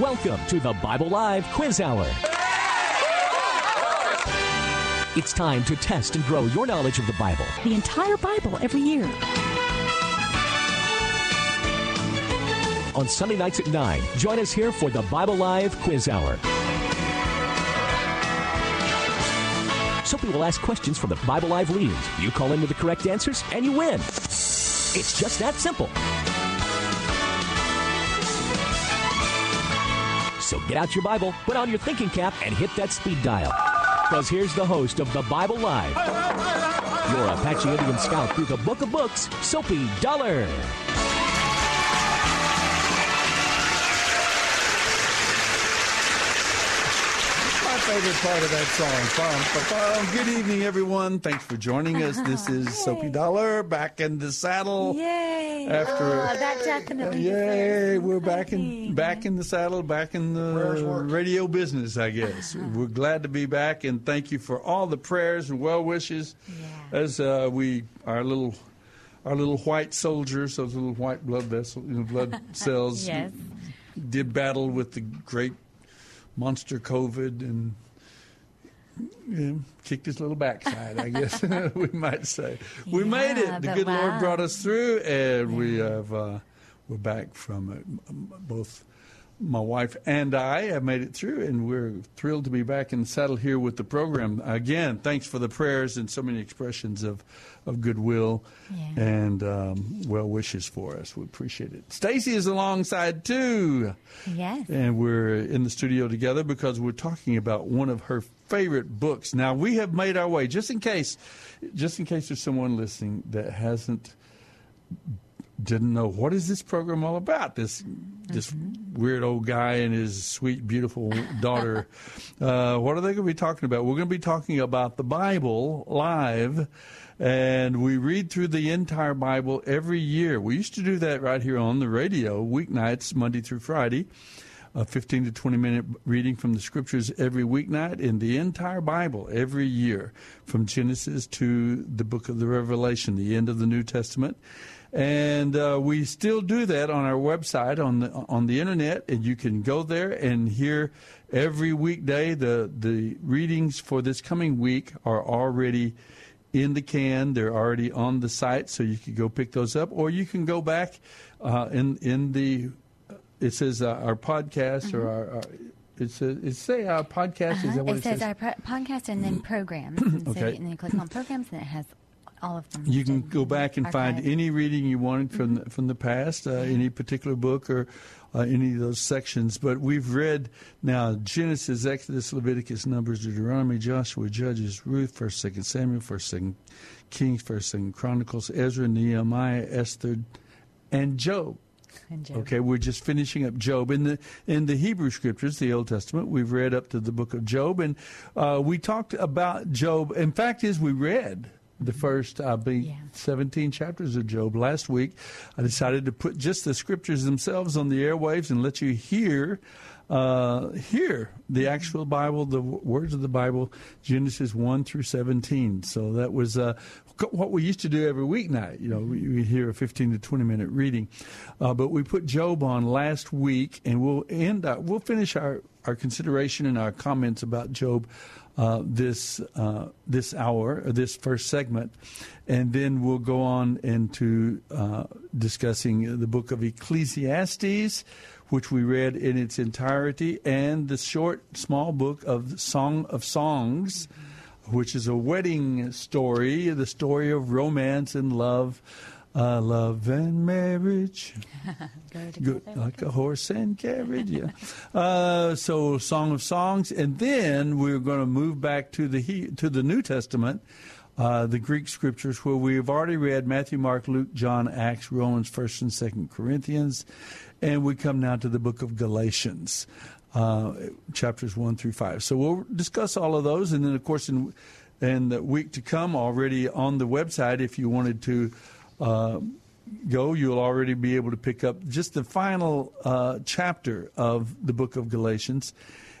Welcome to the Bible Live Quiz Hour. It's time to test and grow your knowledge of the Bible. The entire Bible every year. On Sunday nights at 9, join us here for the Bible Live Quiz Hour. Soapy will ask questions from the Bible Live leaders. You call in with the correct answers, and you win. It's just that simple. So get out your Bible, put on your thinking cap, and hit that speed dial. Because here's the host of the Bible Live, your Apache Indian scout through the book of books, Soapy Dollar. Favorite part of that song. Bum, Good evening, everyone. Thanks for joining us. This is Soapy Dollar back in the saddle. Yay! After oh, that definitely. Yay! We're back in back in the saddle, back in the radio business. I guess we're glad to be back, and thank you for all the prayers and well wishes Yeah. as uh, we our little our little white soldiers, those little white blood vessels, blood cells, Yes. did battle with the great monster COVID and you know, kicked his little backside, I guess we might say. We made it. The good Lord brought us through, and we have uh, we're back from it. Both my wife and I have made it through, and we're thrilled to be back in the saddle here with the program again. Thanks for the prayers and so many expressions of of goodwill Yeah. and um, well wishes for us. We appreciate it. Stacy is alongside too. Yes. And we're in the studio together because we're talking about one of her favorite books. Now we have made our way, just in case, just in case there's someone listening that hasn't didn't know what is this program all about. This this weird old guy and his sweet, beautiful daughter. uh, what are they going to be talking about? We're going to be talking about the Bible live. And we read through the entire Bible every year. We used to do that right here on the radio, weeknights, Monday through Friday a 15 to 20 minute reading from the scriptures every weeknight in the entire Bible every year, from Genesis to the book of the Revelation, the end of the New Testament. And uh, we still do that on our website on the on the internet, and you can go there and hear every weekday. the The readings for this coming week are already in the can. They're already on the site, so you can go pick those up, or you can go back uh, in in the. It says uh, our podcast or our. our it says it say our podcast. Is that what Uh-huh. it it, says our pro- podcast and then programs. And so- Okay. and then you click on programs and it has all of them. You can go back and find any reading you wanted from Mm-hmm. the, from the past, uh, any particular book or uh, any of those sections. But we've read now Genesis, Exodus, Leviticus, Numbers, Deuteronomy, Joshua, Judges, Ruth, First, Second Samuel, First, Second Kings, First, Second Chronicles, Ezra, Nehemiah, Esther, and Job. Okay, we're just finishing up Job in the in the Hebrew scriptures, the Old Testament. We've read up to the book of Job, and uh, we talked about Job. In fact, as we read the first, I believe, Yeah. seventeen chapters of Job last week. I decided to put just the scriptures themselves on the airwaves and let you hear. Uh, hear the actual Bible, the w- words of the Bible, Genesis one through seventeen. So that was uh, what we used to do every weeknight. You know, we, we hear a fifteen to twenty minute reading, uh, but we put Job on last week, and we'll end. Our, we'll finish our our consideration and our comments about Job uh, this uh, this hour, this first segment, and then we'll go on into uh, discussing the book of Ecclesiastes, which we read in its entirety, and the short, small book of Song of Songs, which is a wedding story, the story of romance and love. Uh, love and marriage, Go Good, like a horse and carriage. Yeah. Uh, so, Song of Songs, and then we're going to move back to the he, to the New Testament uh, the Greek scriptures where we have already read Matthew, Mark, Luke, John, Acts, Romans, 1st and 2nd Corinthians, and we come now to the book of Galatians, uh, chapters 1 through 5. So we'll discuss all of those, and then, of course, in, in the week to come, already on the website, if you wanted to uh, go, you'll already be able to pick up just the final uh, chapter of the book of Galatians.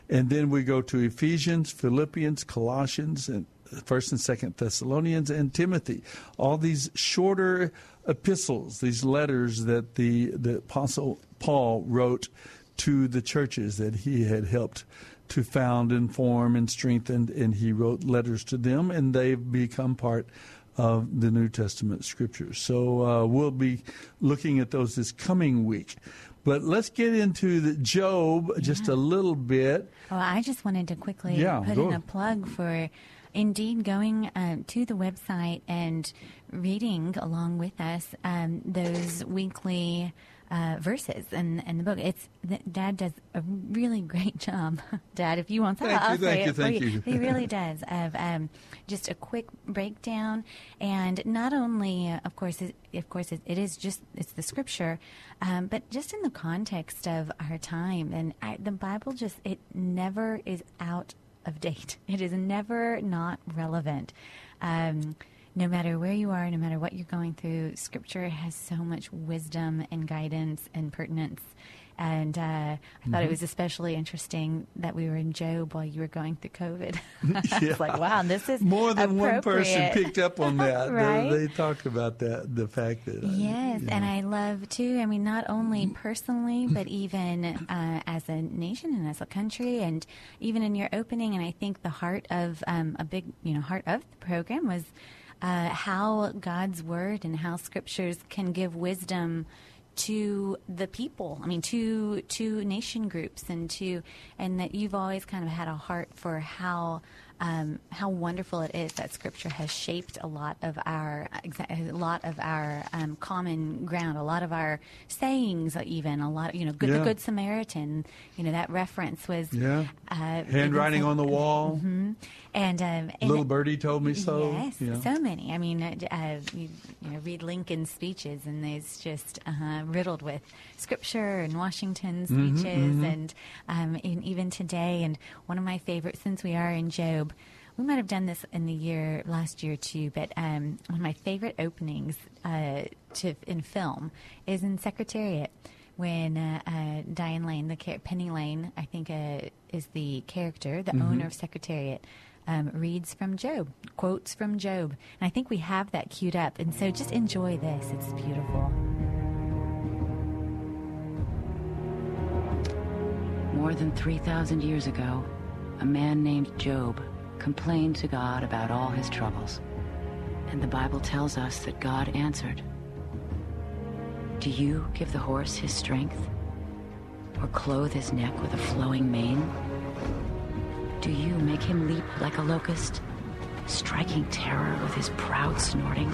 And then we go to Ephesians, Philippians, Colossians, and First and Second Thessalonians, and Timothy. All these shorter epistles, these letters that the the Apostle Paul wrote to the churches that he had helped to found and form and strengthen, and he wrote letters to them, and they've become part of the New Testament scriptures. So uh, we'll be looking at those this coming week. But let's get into the Job just a little bit. Well, I just wanted to quickly Yeah, put in a plug for indeed going um, to the website and reading along with us um, those weekly uh, verses in, in the book. It's Dad does a really great job. Dad, if you want that, I'll say thank you, it for thank you. you. He really does of um, just a quick breakdown, and not only, uh, of course, it, of course, it, it is just it's the scripture, um, but just in the context of our time, and I, the Bible just it never is out of date. It is never not relevant. Um, no matter where you are, no matter what you're going through, Scripture has so much wisdom and guidance and pertinence. And uh, I thought Mm-hmm. it was especially interesting that we were in Job while you were going through COVID. I Yeah. like, wow, this is More than one person picked up on that. They- Right? they, talked about that, the fact that. uh, Yes, you and know. I love too. I mean, not only personally, but even uh, as a nation and as a country, and even in your opening. And I think the heart of um, a big, you know, heart of the program was uh, how God's word and how scriptures can give wisdom to the people. I mean, to to nation groups and to and that you've always kind of had a heart for how um, how wonderful it is that Scripture has shaped a lot of our a lot of our um, common ground, a lot of our sayings, even a lot. You know, good, Yeah. the Good Samaritan. You know, that reference was Yeah. uh, Handwriting on the wall. And um, and Little birdie told me so. Yes, you know. so many. I mean, uh, uh, you, you know, read Lincoln's speeches, and it's just uh, riddled with scripture and Washington's Mm-hmm, speeches, and um, and even today. And one of my favorites, since we are in Job, we might have done this in the year last year too. But um, one of my favorite openings uh, to in film is in Secretariat. When uh, uh, Diane Lane, the char- Penny Lane, I think uh, is the character, the Mm-hmm. owner of Secretariat, um, reads from Job, quotes from Job. And I think we have that queued up. And so just enjoy this. It's beautiful. More than 3,000 years ago, a man named Job complained to God about all his troubles. And the Bible tells us that God answered. Do you give the horse his strength? Or clothe his neck with a flowing mane? Do you make him leap like a locust, striking terror with his proud snorting?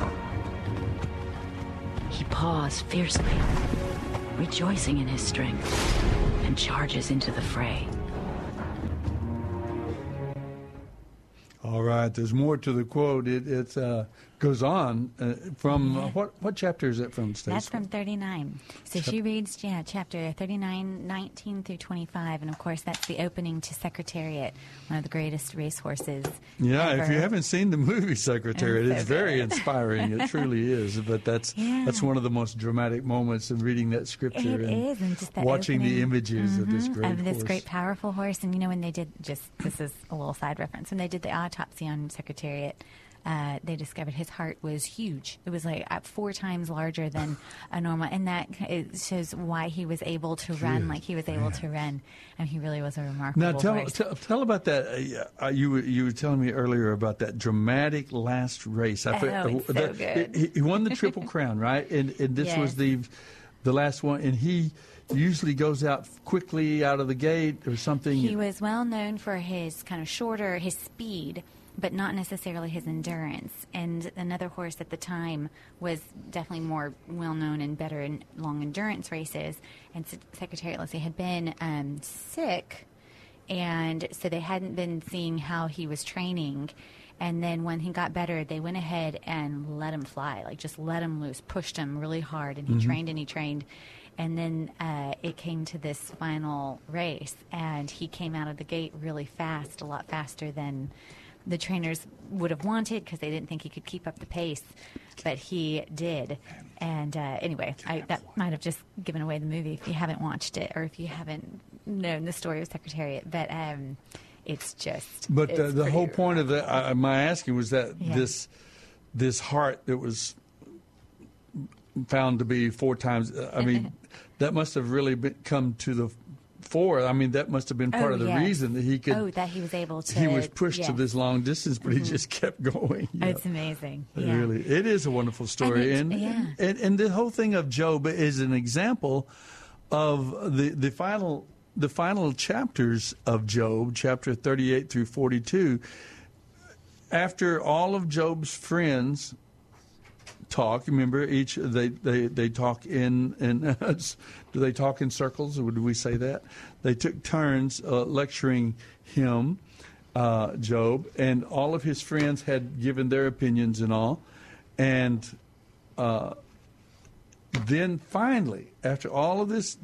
He paws fiercely, rejoicing in his strength, and charges into the fray. All right, there's more to the quote. It it uh, goes on uh, from uh, what what chapter is it from? Stacey? That's from 39. So she reads, yeah, chapter 39, 19 through 25. And of course, that's the opening to Secretariat, one of the greatest racehorses. Yeah, if you haven't seen the movie Secretariat, It's it's so very inspiring. It truly is. But that's Yeah. that's one of the most dramatic moments of reading that scripture It and is, and watching the opening, images of this mhm, great of this horse. great powerful horse. And you know when they did just this is a little side reference when they did the autopsy on Secretariat. Uh, they discovered his heart was huge. It was like uh, four times larger than a normal, and that it shows why he was able to run like he was able to run. And he really was a remarkable Now tell, horse. tell about that. Uh, you were you were telling me earlier about that dramatic last race. I Oh, it's so that- good. He, he won the triple crown, right? And and this was the the last one. And he usually goes out quickly out of the gate or something. He was well known for his kind of shorter, his speed, but not necessarily his endurance. And another horse at the time was definitely more well known and better in long endurance races. And Se- Secretariat had been um, sick, and so they hadn't been seeing how he was training. And then when he got better, they went ahead and let him fly, like just let him loose, pushed him really hard, and he Mm-hmm. trained and he trained. And then uh, it came to this final race, and he came out of the gate really fast, a lot faster than the trainers would have wanted because they didn't think he could keep up the pace, but he did. And uh, anyway, I, that might have just given away the movie if you haven't watched it or if you haven't known the story of Secretariat. But um, it's just. But uh, the whole point of that, uh, my asking was that Yeah. this this heart that was found to be four times. uh, I mean, that must have really been, come to the fore. I mean, that must have been part Oh, of the yes. reason that he could. Oh, that he was able to. he was pushed to yes. Mm-hmm. this long distance, but he just kept going. you know. It's amazing. It Yeah. Really, it is a wonderful story, And and yeah. and, and the whole thing of Job is an example of the the final the final chapters of Job, chapter thirty eight through forty two. After all of Job's friends talk, remember each they they, they talk in in do they talk in circles? Would we say that they took turns uh, lecturing him uh, Job, and all of his friends had given their opinions and all. And uh, then finally, after all of this,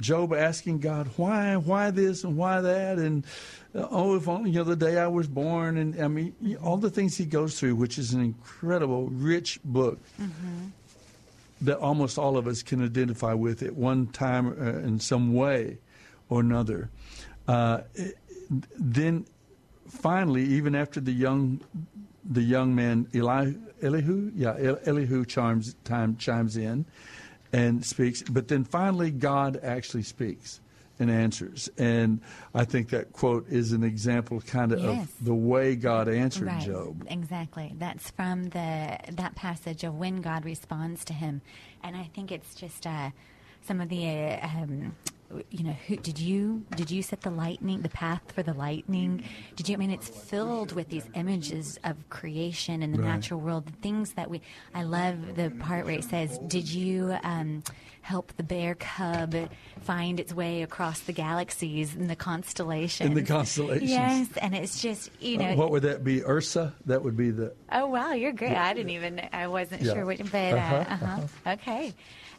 Job asking God, why, why this and why that, and oh, if only you know the day I was born, and I mean all the things he goes through, which is an incredible, rich book that almost all of us can identify with at one time uh, in some way or another. Uh, then finally, even after the young the young man Eli, Elihu, yeah, Elihu chimes time chimes in and speaks, but then finally God actually speaks and answers, and I think that quote is an example, kind of, Yes. of the way God answered right. Job. Exactly. That's from the that passage of when God responds to him, and I think it's just uh, some of the. Uh, um, you know, who did you did you set the lightning, the path for the lightning? Did you? I mean, it's filled with these images of creation and the Right. natural world, the things that we. I love the part where it says, "Did you um, help the bear cub find its way across the galaxies and the constellations?" In the constellations. Yes, and it's just you know. Uh, what would that be? Ursa? That would be the. Oh wow, you're great. I didn't even. I wasn't Yeah. sure what. But uh, Uh-huh, uh-huh. okay.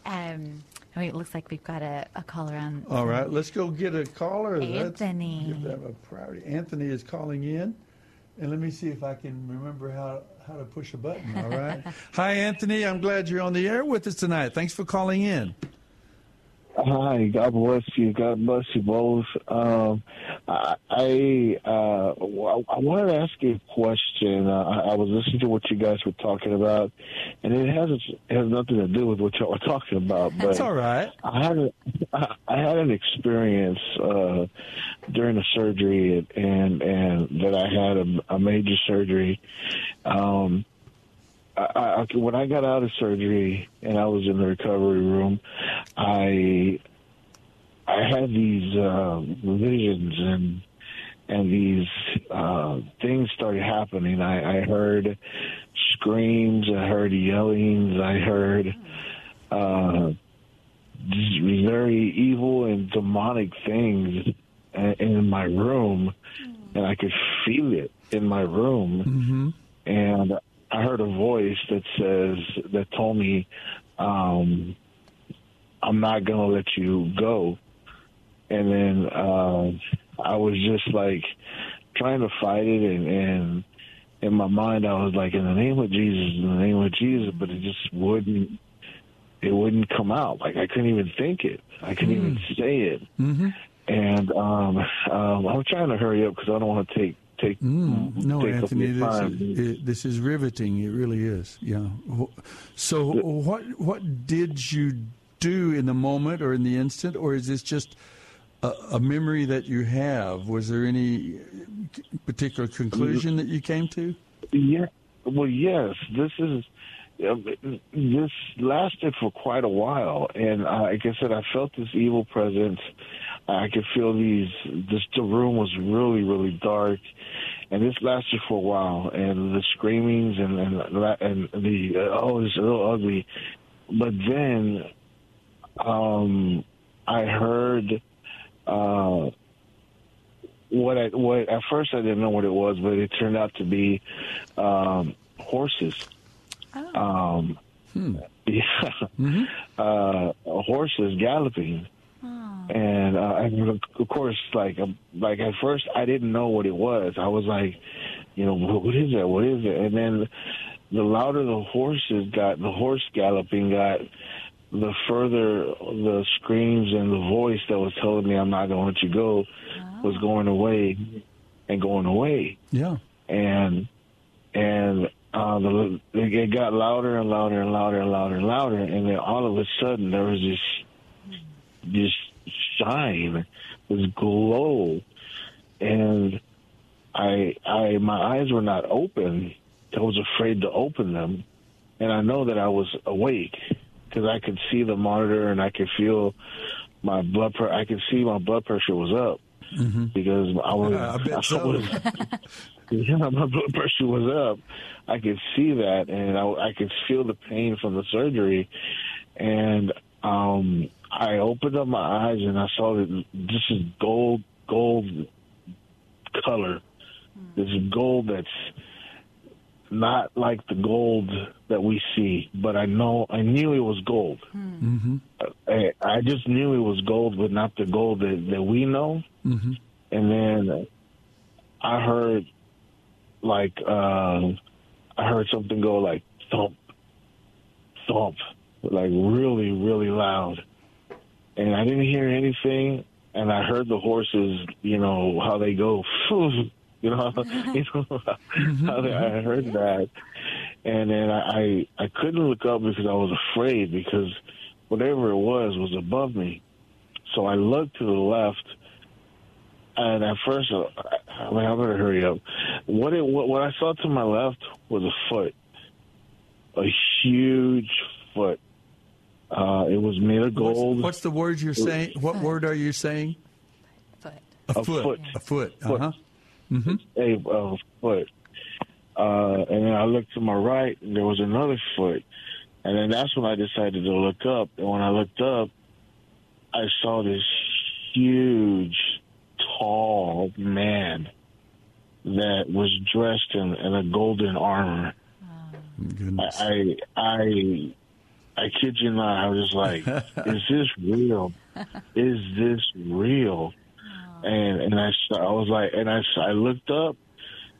Um, I mean, it looks like we've got a, a caller on. All right, let's go get a caller. Let's Anthony. give them a priority. Anthony is calling in, and let me see if I can remember how how to push a button. All right. Hi, Anthony. I'm glad you're on the air with us tonight. Thanks for calling in. Hi, God bless you. God bless you both. Um, I I, uh, I wanted to ask you a question. Uh, I, I was listening to what you guys were talking about, and it has it has nothing to do with what y'all were talking about. But That's all right. I had a, I had an experience uh, during a surgery, and and that I had a, a major surgery. Um, I, I, when I got out of surgery and I was in the recovery room, I I had these uh, visions and and these uh, things started happening. I, I heard screams, I heard yellings, I heard uh, very evil and demonic things in my room, and I could feel it in my room. And I heard a voice that says that told me, um, "I'm not gonna let you go." And then uh, I was just like trying to fight it, and, and in my mind I was like, "In the name of Jesus, in the name of Jesus," but it just wouldn't. It wouldn't come out. Like I couldn't even think it. I couldn't even say it. Mm-hmm. And um, um, I'm trying to hurry up because I don't want to take take Mm, no, take Anthony, this is, it, this is riveting. It really is. Yeah. So, what what did you do in the moment or in the instant, or is this just a, a memory that you have? Was there any particular conclusion that you came to? Yeah. Well, yes. This is. um, This lasted for quite a while, and uh, like I said, I felt this evil presence. I could feel these. This the room was really, really dark, and this lasted for a while. And the screamings and and, and the uh, oh, it's a little ugly. But then, um, I heard. Uh, what I what at first I didn't know what it was, but it turned out to be um, horses. Um, yeah, uh, horses galloping, and, uh, and of course, like um, like at first I didn't know what it was. I was like, you know, what what is that? What is it? And then the louder the horses got, the horse galloping got, the further the screams and the voice that was telling me I'm not going to let you go was going away and going away. Yeah. And and uh, the, it got louder and louder and louder and louder and louder, and then all of a sudden there was this this shine, this glow, and I I my eyes were not open. I was afraid to open them, and I know that I was awake because I could see the monitor and I could feel my blood pressure. I could see my blood pressure was up because I was. I bet so. was yeah, my blood pressure was up. I could see that, and I, I could feel the pain from the surgery. And um, I opened up my eyes, and I saw that this is gold, gold color. This is gold that's not like the gold that we see, but I know I knew it was gold. Mm-hmm. I, I just knew it was gold, but not the gold that, that we know. Mm-hmm. And then I heard like uh, I heard something go like thump, thump, like really, really loud. And I didn't hear anything, and I heard the horses, you know, how they go, you know, you know how they, I heard that, and then I, I I couldn't look up because I was afraid because whatever it was was above me. So I looked to the left, and at first, uh, I mean, I better hurry up. What it what, what I saw to my left was a foot, a huge foot. Uh, it was made of gold. What's, what's the word you're saying? What word are you saying? Foot. A, A foot. foot. A foot. Foot. Uh huh. a uh, foot. Uh, and then I looked to my right, and there was another foot. And then that's when I decided to look up. And when I looked up, I saw this huge, tall man that was dressed in, in a golden armor. Goodness. I, I, I kid you not. I was like, "Is this real? Is this real?" And and I, s- I was like, and I I looked up,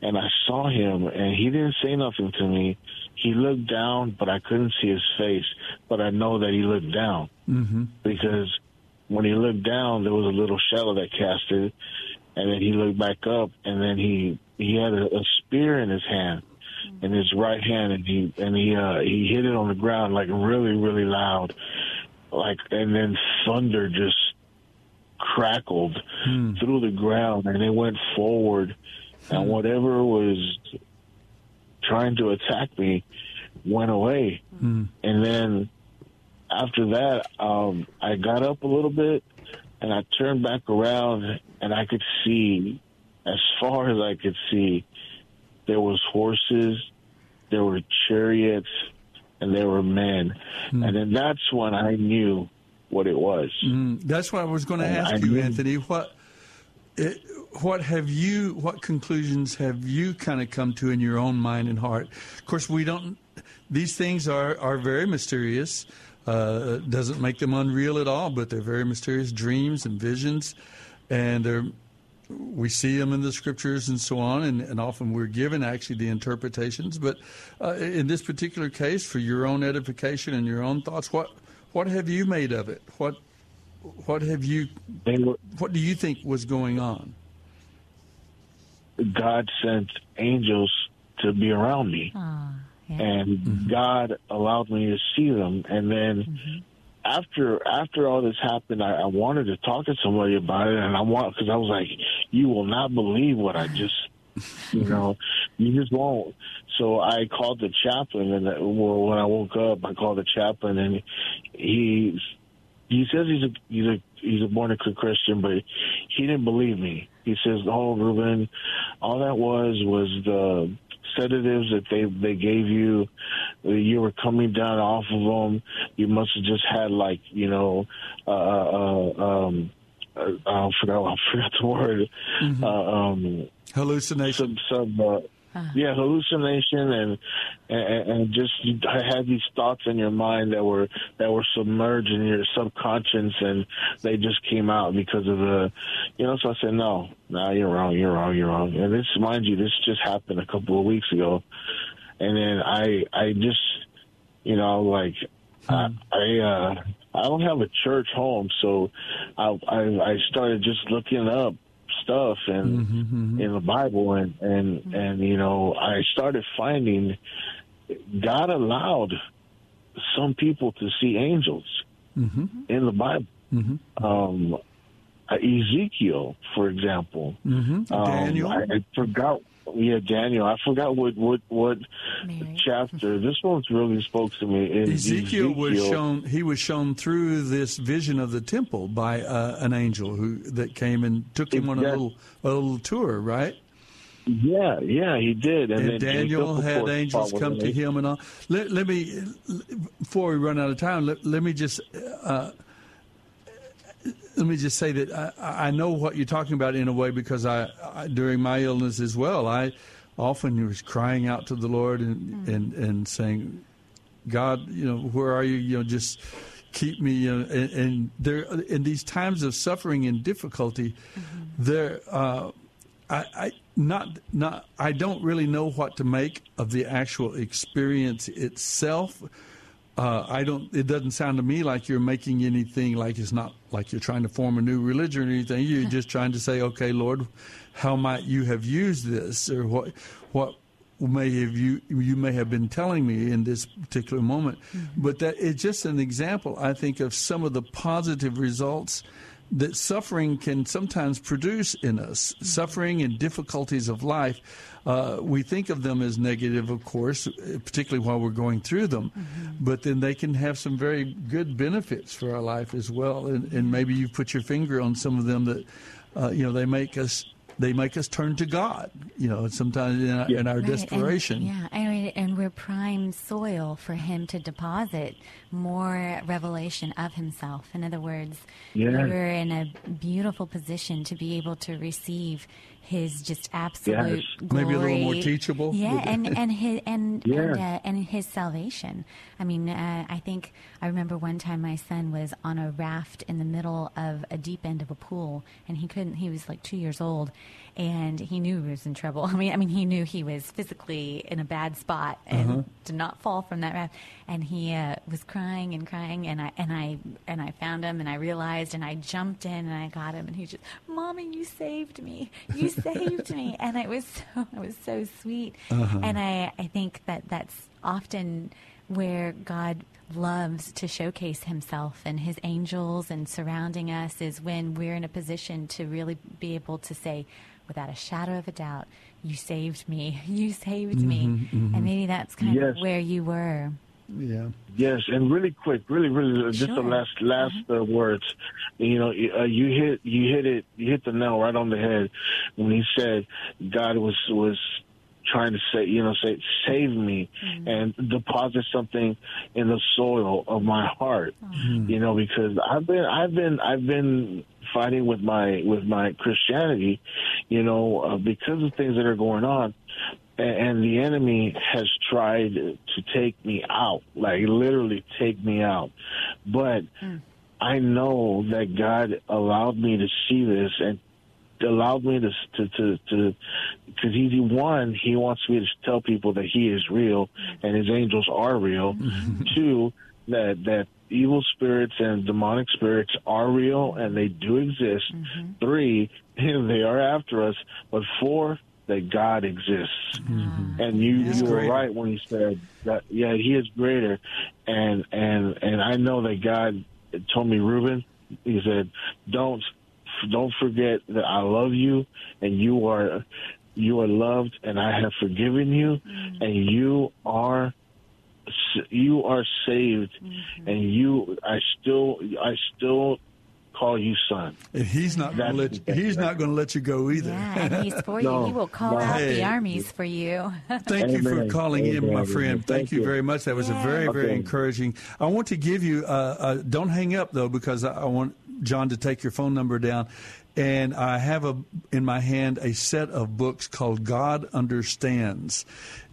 and I saw him, and he didn't say nothing to me. He looked down, but I couldn't see his face. But I know that he looked down mm-hmm. because when he looked down, there was a little shadow that casted, and then he looked back up, and then he he had a, a spear in his hand, in his right hand, and he and he uh, he hit it on the ground like really really loud, like and then thunder just crackled through the ground, and it went forward, and whatever was trying to attack me went away, and then after that, um, I got up a little bit and I turned back around and I could see, as far as I could see, there was horses, there were chariots, and there were men. And then that's when I knew what it was. Mm, that's what I was going to And ask I you, knew- Anthony. What it, what have you? What conclusions have you kind of come to in your own mind and heart? Of course, we don't. These things are are very mysterious. Uh, doesn't make them unreal at all, but they're very mysterious dreams and visions, and they're we see them in the scriptures and so on, and, and often we're given actually the interpretations. But uh, in this particular case, for your own edification and your own thoughts, what what have you made of it? What what have you? Were, What do you think was going on? God sent angels to be around me. Aw, yeah. and mm-hmm. God allowed me to see them. And then mm-hmm. After after all this happened, I, I wanted to talk to somebody about it, and I want because I was like, "You will not believe what I just." You know, you just won't. So I called the chaplain, and uh, well, when I woke up, I called the chaplain, and he he says he's a he's a he's a born again Christian, but he didn't believe me. He says, "Oh, Ruben, all that was was the sedatives that they they gave you. You were coming down off of them. You must have just had like you know, uh, uh, um, uh, I forgot I forgot the word. Mm-hmm. Uh, um, hallucination. Some, some uh, yeah, hallucination, and, and and just I had these thoughts in your mind that were that were submerged in your subconscious, and they just came out because of the, you know. So I said, no, no, you're wrong, you're wrong, you're wrong. And this, mind you, this just happened a couple of weeks ago, and then I I just, you know, like I I, uh, I don't have a church home, so I, I I started just looking up stuff and mm-hmm, mm-hmm. in the Bible and and mm-hmm. and you know I started finding God allowed some people to see angels in the Bible. Um, uh, Ezekiel, for example, um, Daniel? I, I forgot. Yeah, Daniel. I forgot what what what Mary. chapter. This one's really spoke to me. In Ezekiel was shown. He was shown through this vision of the temple by uh, an angel who that came and took him on a little a little tour, right? Yeah, yeah, he did. And, And, then Daniel Jacob, had course, angels come to him and all. Let, let me, before we run out of time, let, let me just. Uh, let me just say that I, I know what you're talking about in a way because I, I during my illness as well I often was crying out to the Lord and and, and saying, God, you know, where are you? You know, just keep me. You know, and, and there in these times of suffering and difficulty, there. Uh, I, I not not I don't really know what to make of the actual experience itself. Uh, I don't. It doesn't sound to me like you're making anything like it's not like you're trying to form a new religion or anything. You're just trying to say, okay, Lord, how might you have used this, or what what may have you you may have been telling me in this particular moment. But that it's just an example, I think, of some of the positive results that suffering can sometimes produce in us. Suffering and difficulties of life, uh, we think of them as negative, of course, particularly while we're going through them, but then they can have some very good benefits for our life as well. And, and maybe you put your finger on some of them that, uh, you know, they make us. They make us turn to God, you know, sometimes in our, in our Right, and- desperation. yeah, and we're prime soil for him to deposit more revelation of himself. In other words, Yeah. we're in a beautiful position to be able to receive his just absolute Yes. glory. Maybe a little more teachable. Yeah, and and his and Yeah. and, uh, and his salvation. I mean, uh, I think I remember one time my son was on a raft in the middle of a deep end of a pool, and he couldn't. He was like two years old, and he knew he was in trouble. I mean, I mean, he knew he was physically in a bad spot and did not fall from that raft. And he uh, was crying and crying, and I and I and I found him, and I realized, and I jumped in, and I got him, and he just, "Mommy, you saved me! You saved me!" And it was so, it was so sweet. And I, I think that that's often where God loves to showcase himself and his angels and surrounding us is when we're in a position to really be able to say without a shadow of a doubt you saved me you saved me mm-hmm, mm-hmm. and maybe that's kind of where you were Yeah. Yes, and really quick, really, really, uh, just the Sure. last last uh-huh. uh, words. You know, uh, you hit you hit it, you hit the nail right on the head when he said God was was trying to say, you know, say save me mm-hmm. and deposit something in the soil of my heart. You know, because I've been I've been I've been fighting with my with my Christianity, you know, uh, because of things that are going on and, and the enemy has tried to take me out, like literally take me out. But I know that God allowed me to see this and allowed me to to to to because he one he wants me to tell people that he is real and his angels are real. Two that that evil spirits and demonic spirits are real and they do exist. Mm-hmm. Three they are after us. But four that God exists. Mm-hmm. And you is you were greater. right when you said that. Yeah, He is greater, and and and I know that God told me, Reuben. He said, "Don't don't forget that I love you, and you are you are loved, and I have forgiven you, mm. and you are." You are saved, and you. I still, I still call you son. And he's not going to let you, he's not going to let you go either. yeah and he's for you he will call no. out Hey. the armies for you Thank you for Amen. calling in, my friend. Thank, Thank you you. very much. That was a very, very Okay. encouraging. I want to give you. Uh, uh, don't hang up though, because I, I want John to take your phone number down. And I have a in my hand a set of books called God Understands,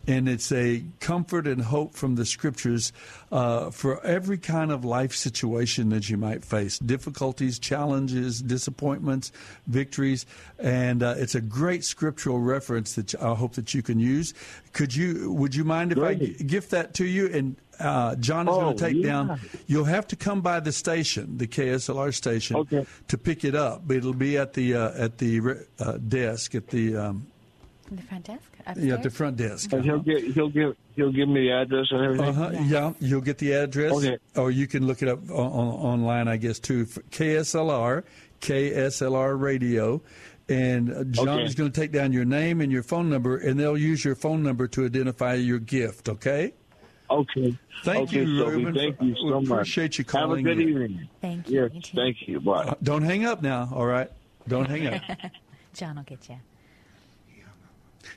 and it's a comfort and hope from the scriptures uh, for every kind of life situation that you might face difficulties, challenges, disappointments, victories. And uh, it's a great scriptural reference that I hope that you can use. Could you, would you mind if I gift that to you? And uh, John is Oh, going to take yeah. down. You'll have to come by the station, the KSLR station, Okay. to pick it up. But it'll be at the uh, at the uh, desk at the um, The front desk? yeah at the front desk. And he'll Uh-huh. get he'll give he'll give me the address and everything. Uh-huh. Yeah, you'll get the address, Okay. or you can look it up on, on, online, I guess, too. for KSLR, KSLR Radio, and uh, John Okay. is going to take down your name and your phone number, and they'll use your phone number to identify your gift. Okay. Okay. Thank okay, you, Sophie, Reuben. Thank you We so much. appreciate you calling Have a good in. evening. Thank you. Yes, You thank you. Bye. Uh, don't hang up now. All right. Don't hang up. John will get you.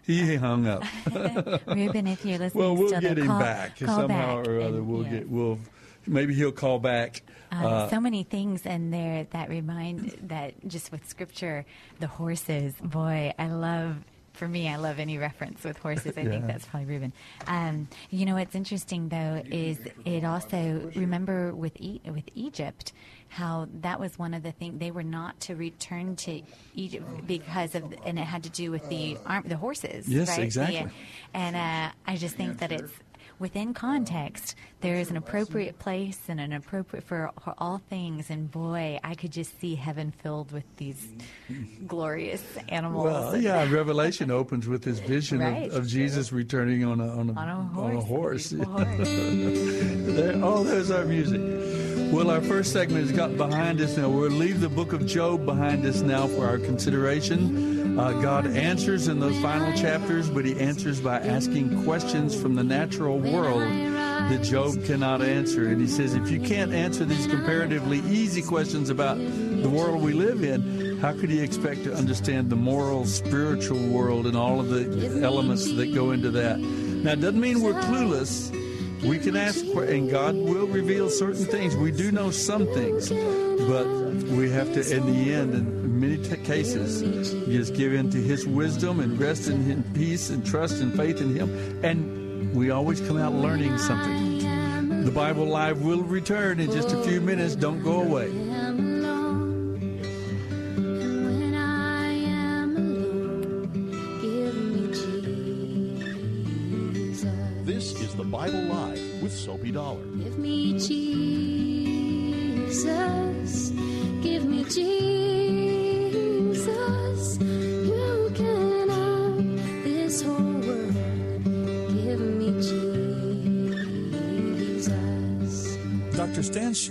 He hung up. Ruben, if you're listening, Well, we'll still get him call, back call somehow back or other. and, We'll yeah. get. We'll maybe he'll call back. Uh, so many things in there that remind that just with scripture, the horses. Boy, I love. For me, I love any reference with horses. I think that's probably Reuben. Um, you know what's interesting though is it also remember with e- with Egypt how that was one of the things they were not to return to Egypt because of and it had to do with the arm the horses. Yes, right? The- exactly. and uh, I just think that it's within context. There is an appropriate place and an appropriate for, for all things. And boy, I could just see heaven filled with these glorious animals. Well, yeah, Revelation opens with this vision Right. of, of Jesus returning on a on a, On a horse. on a horse. There- oh, there's our music. Well, our first segment has got behind us now. We'll leave the book of Job behind us now for our consideration. Uh, God answers in those final chapters, but He answers by asking questions from the natural world that Job cannot answer. And He says, if you can't answer these comparatively easy questions about the world we live in, how could He expect to understand the moral, spiritual world and all of the elements that go into that? Now, it doesn't mean we're clueless. We can ask, and God will reveal certain things. We do know some things, but we have to, in the end, in many t- cases, just give in to His wisdom and rest in His peace and trust and faith in Him. And we always come out learning something. The Bible Live will return in just a few minutes. Don't go away. This is the Bible Live with Soapy Dollar.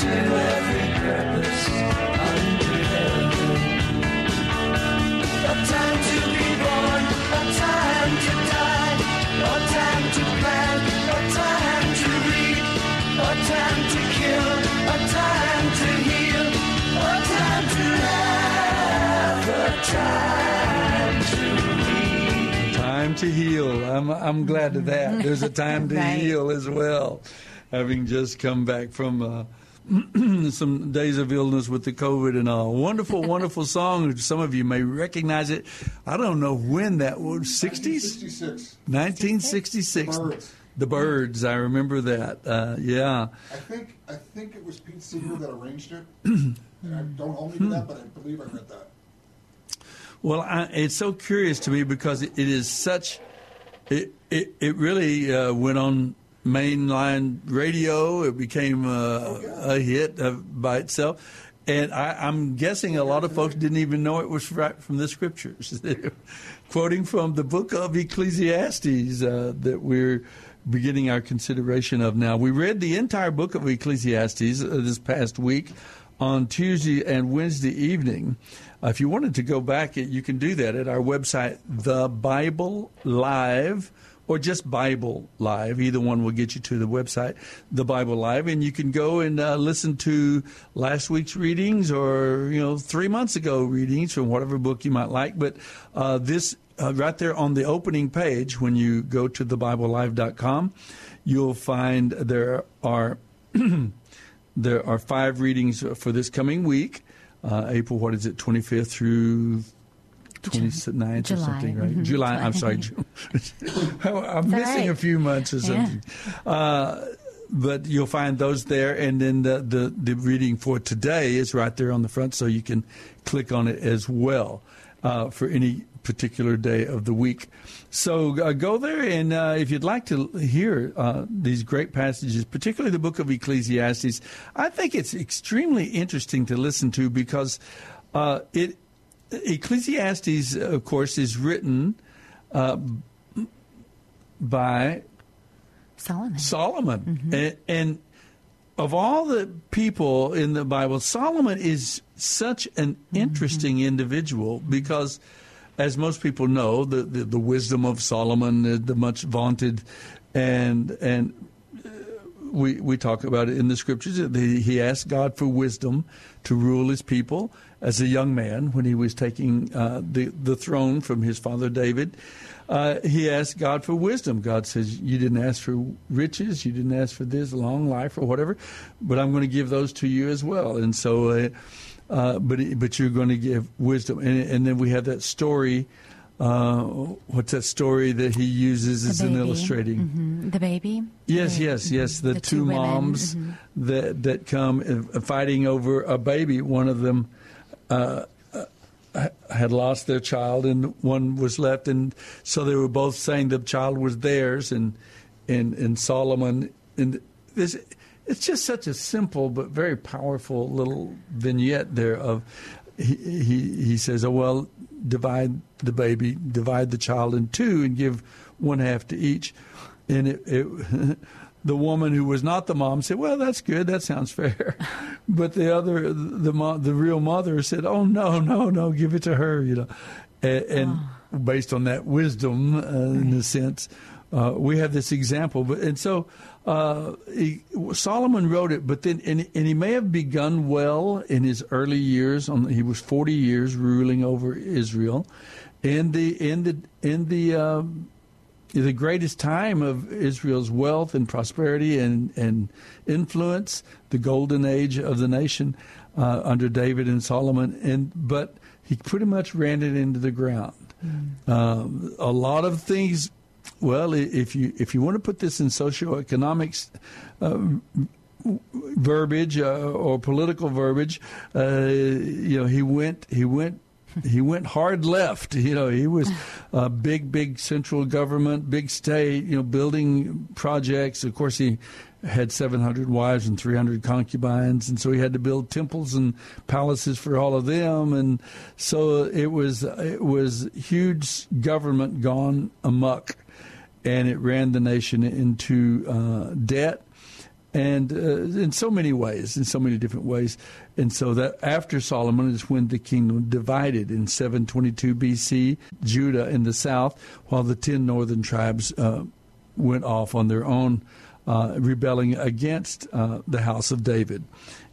To every purpose under heaven. A time to be born, a time to die, a time to plant, a time to reap, a time to kill, a time to heal, a time to laugh, a time to weep. Time to heal. I'm, I'm glad of that. There's a time to Right. heal as well. Having just come back from uh, some days of illness with the COVID and all. Wonderful, wonderful song. Some of you may recognize it. I don't know when that was. 60s? 66. 1966. The Byrds. The Byrds. I remember that. Uh, yeah. I think I think it was Pete Seeger that arranged it. and I, don't hold me to that, but I believe I read that. Well, I, it's so curious to me because it, it is such. It it, it really uh, went on mainline radio. It became uh, a hit uh, by itself, and I, I'm guessing a lot of folks didn't even know it was right from the scriptures. Quoting from the book of Ecclesiastes uh, that we're beginning our consideration of now. We read the entire book of Ecclesiastes uh, this past week on Tuesday and Wednesday evening. Uh, if you wanted to go back, you can do that at our website, The Bible Live or just Bible Live. Either one will get you to the website, The Bible Live, and you can go and uh, listen to last week's readings or you know three months ago readings from whatever book you might like. But uh, this uh, right there on the opening page, when you go to thebiblelive.com, you'll find there are there are five readings for this coming week. Uh, April, what is it, 25th through 29th July. or something, right? Mhm. July, I'm sorry. I'm missing right. a few months or something. Uh, but you'll find those there, and then the, the, the reading for today is right there on the front, so you can click on it as well uh, for any particular day of the week. So uh, go there, and uh, if you'd like to hear uh, these great passages, particularly the book of Ecclesiastes, I think it's extremely interesting to listen to because uh, it Ecclesiastes, of course, is written uh, by Solomon. Solomon. And, and of all the people in the Bible, Solomon is such an interesting individual because, as most people know, the, the, the wisdom of Solomon, the, the much vaunted, and and uh, we we talk about it in the scriptures. He asked God for wisdom to rule his people as a young man when he was taking uh, the the throne from his father David. Uh, he asked God for wisdom. God says, "You didn't ask for riches, you didn't ask for this long life or whatever, but I'm going to give those to you as well." And so, uh, uh, but but you're going to give wisdom, and, and then we have that story. Uh, what's that story that he uses as an illustrating? Mhm. The baby. Yes, yes, yes. The, The two, two moms mhm. that that come uh, fighting over a baby. One of them uh, uh, had lost their child, and one was left, and so they were both saying the child was theirs, and and and Solomon and this. It's just such a simple but very powerful little vignette there of he he, he says, "Oh well, divide the baby, divide the child in two, and give one half to each." And it, it the woman who was not the mom said, "Well, that's good. That sounds fair." But the other, the mo- the real mother said, "Oh no, no, no, give it to her." You know, and, and based on that wisdom, uh, in a sense, uh, we have this example. But and so uh, he, Solomon wrote it, but then and, and he may have begun well in his early years. On he was forty years ruling over Israel, in the in the in the um, the greatest time of Israel's wealth and prosperity and, and influence, the golden age of the nation uh, under David and Solomon. And but he pretty much ran it into the ground. Um, a lot of things. Well, if you if you want to put this in socioeconomics. Uh, verbiage uh, or political verbiage, uh, you know, he went he went he went hard left. You know, he was a big, big central government, big state. You know, building projects. Of course, he had 700 wives and 300 concubines, and so he had to build temples and palaces for all of them. And so it was it was huge government gone amuck, and it ran the nation into uh, debt and uh, in so many ways, in so many different ways. And so that after Solomon is when the kingdom divided in 722 BC, Judah in the south, while the ten northern tribes uh, went off on their own, uh, rebelling against uh, the house of David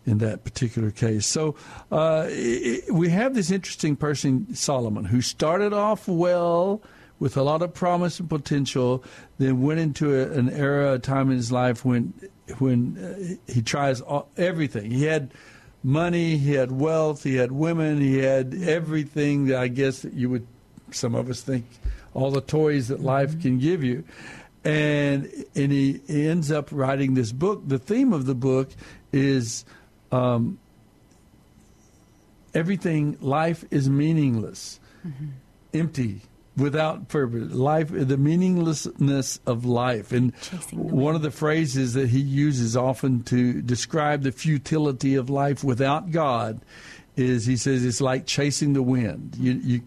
in that particular case. So uh, i i we have this interesting person, Solomon, who started off well with a lot of promise and potential, then went into a, an era, a time in his life when when uh, he tries all, everything. He had money, he had wealth, he had women, he had everything that I guess that you would some of us think all the toys that life can give you. And and he, he ends up writing this book. The theme of the book is um, everything. Life is meaningless, empty, without purpose, life, the meaninglessness of life. And one of the phrases that he uses often to describe the futility of life without God is he says it's like chasing the wind. You, you,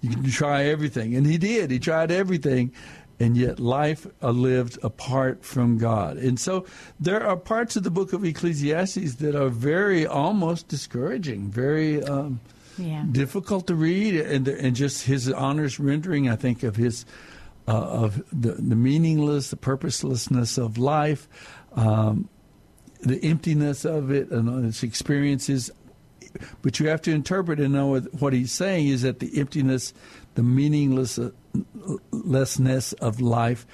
you can try everything. And he did. He tried everything. And yet life lived apart from God. And so there are parts of the book of Ecclesiastes that are very almost discouraging, very um, Difficult to read, and and just his honest rendering, I think, of his uh, of the the meaningless, the purposelessness of life, um, the emptiness of it, and its experiences. But you have to interpret and know what- what he's saying is that the emptiness, the meaninglessness of life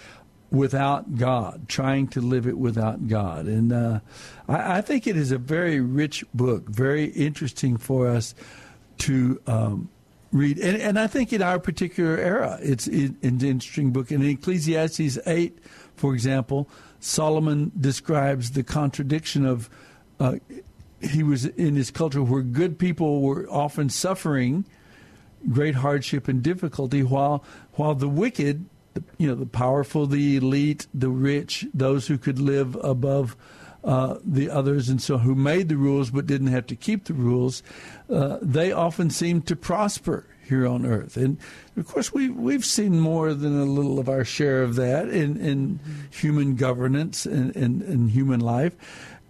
without God, trying to live it without God. And uh, I, I think it is a very rich book, very interesting for us to um, read. And, and I think in our particular era, it's it, an interesting book. In Ecclesiastes 8, for example, Solomon describes the contradiction of uh, he was in his culture where good people were often suffering great hardship and difficulty, while while the wicked, you know, the powerful, the elite, the rich, those who could live above uh, the others, and so who made the rules but didn't have to keep the rules, uh, they often seemed to prosper here on earth. And of course, we we've seen more than a little of our share of that in, in human governance and in, in, human life,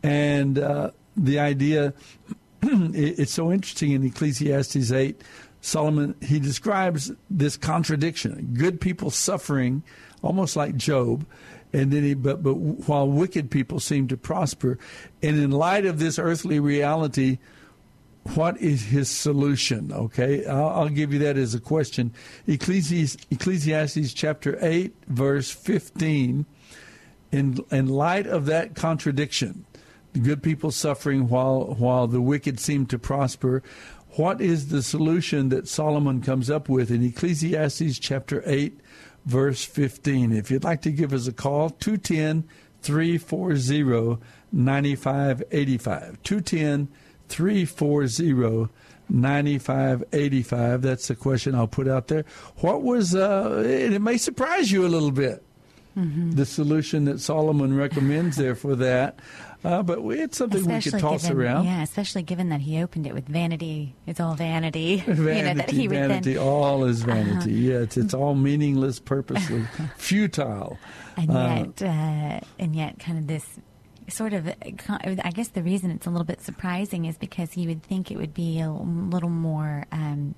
and uh, the idea. it- it's so interesting in Ecclesiastes 8 Solomon he describes this contradiction good people suffering almost like Job and then he but but while wicked people seem to prosper and in light of this earthly reality what is his solution? Okay I'll, I'll give you that as a question. Ecclesiastes, Ecclesiastes chapter 8 verse 15 in in light of that contradiction the good people suffering while while the wicked seem to prosper what is the solution that Solomon comes up with in Ecclesiastes chapter 8 verse 15 if you'd like to give us a call 210 340 9585 210 340 9585 that's the question I'll put out there. What was uh and it may surprise you a little bit the solution that Solomon recommends there for that. Uh, but we, it's something we could toss given, around. Yeah, especially given that he opened it with vanity. It's all vanity. Vanity, you know, that he vanity, then, all is vanity. Uh-huh. Yeah, it's, it's all meaningless, purposeless, futile. and Uh, yet, uh, and yet, kind of this sort of. I guess the reason it's a little bit surprising is because you would think it would be a little more um,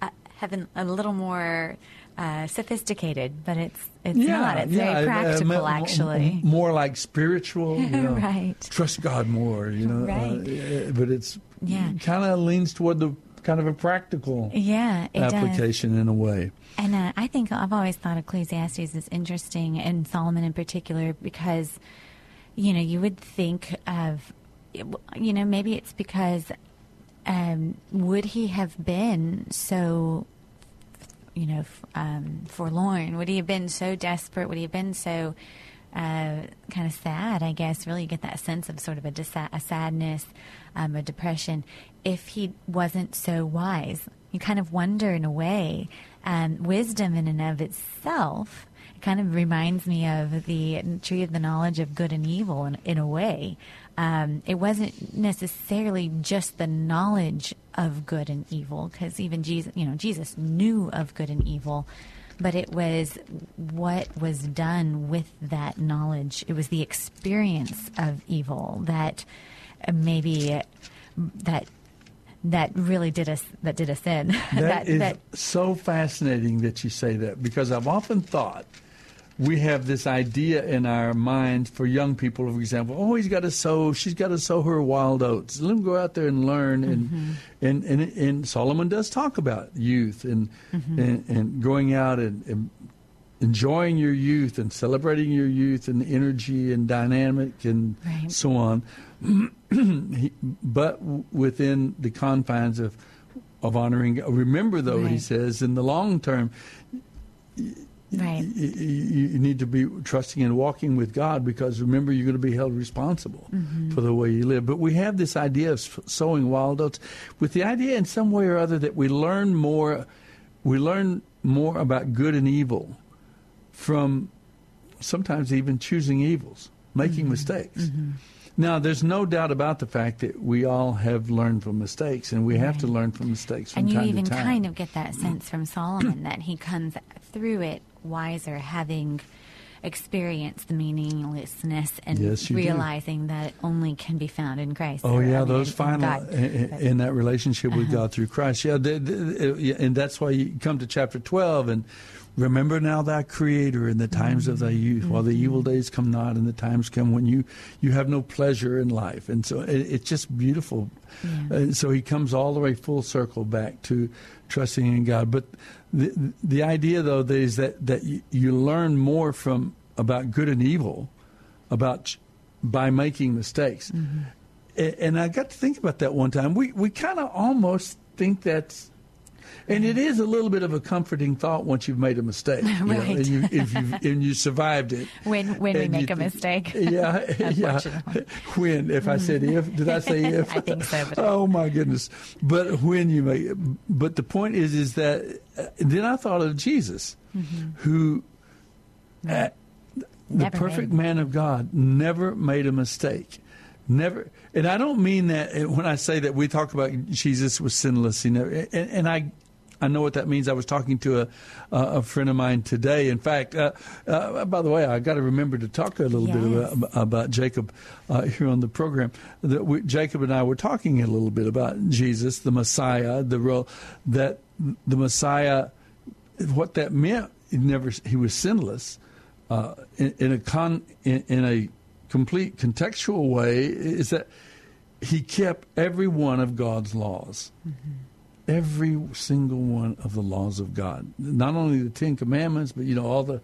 uh, heaven, a little more uh, sophisticated, but it's it's not. It's yeah, very uh, practical, m- actually. More like spiritual, you know, Right. Trust God more, you know. Right. Uh, but it's Yeah. kind of leans toward the kind of a practical Yeah, it does. application in a way. And uh, I think I've always thought Ecclesiastes is interesting, and Solomon in particular, because you know you would think of, you know, maybe it's because um, would he have been so, you know, um, forlorn? Would he have been so desperate? Would he have been so uh, kind of sad? I guess really you get that sense of sort of a, disa- a sadness, um, a depression, if he wasn't so wise. You kind of wonder, in a way, um, wisdom in and of itself. It kind of reminds me of the tree of the knowledge of good and evil in, in a way. Um, it wasn't necessarily just the knowledge of good and evil, because even Jesus, you know, Jesus knew of good and evil, but it was what was done with that knowledge. It was the experience of evil that uh, maybe that that really did us that did us in. that is that so fascinating that you say that because I've often thought we have this idea in our minds for young people, for example. Oh, he's got to sow. She's got to sow her wild oats. Let them go out there and learn. And Mm-hmm. and, and and Solomon does talk about youth and Mm-hmm. and, and going out and, and enjoying your youth and celebrating your youth and energy and dynamic and Right. so on. But within the confines of of honoring. Remember, though, he says, in the long term, right. y- y- you need to be trusting and walking with God because remember you're going to be held responsible Mm-hmm. for the way you live. But we have this idea of sowing wild oats with the idea in some way or other that we learn more, we learn more about good and evil from sometimes even choosing evils, making Mm-hmm. mistakes. Now, there's no doubt about the fact that we all have learned from mistakes, and we have to learn from mistakes from and you time even to time. kind of get that sense from Solomon that he comes through it wiser, having experienced the meaninglessness and Yes, you do. realizing that it only can be found in Christ. Oh or, I yeah, mean, those final in, in that relationship with Uh-huh. God through Christ. Yeah, the, the, uh, yeah, and that's why you come to chapter twelve and remember now thy Creator in the times of thy youth, while the evil mm-hmm. days come not, and the times come when you you have no pleasure in life. And so it, it's just beautiful. And so he comes all the way full circle back to trusting in God. But the the idea though is that that you, you learn more from about good and evil, about by making mistakes. Mm-hmm. A- And I got to think about that one time. We we kind of almost think that's, and it is a little bit of a comforting thought once you've made a mistake, you know, and you if you and you survived it. When when we you make a mistake. Yeah, yeah. When if I said if, did I say if? I think so, oh my goodness! But when you make, but the point is, is that uh, then I thought of Jesus, who. uh, the Never perfect made- man of God never made a mistake. Never, and I don't mean that when I say that we talk about Jesus was sinless. He never, and, and I, I know what that means. I was talking to a a friend of mine today. In fact, uh, uh, by the way, I got to remember to talk a little bit about, about Jacob uh, here on the program. That we, Jacob and I were talking a little bit about Jesus, the Messiah, the role that the Messiah, what that meant. He never he was sinless uh, in, in a con in, in a complete contextual way is that he kept every one of God's laws. Mm-hmm. Every single one of the laws of God, not only the Ten Commandments, but you know all the,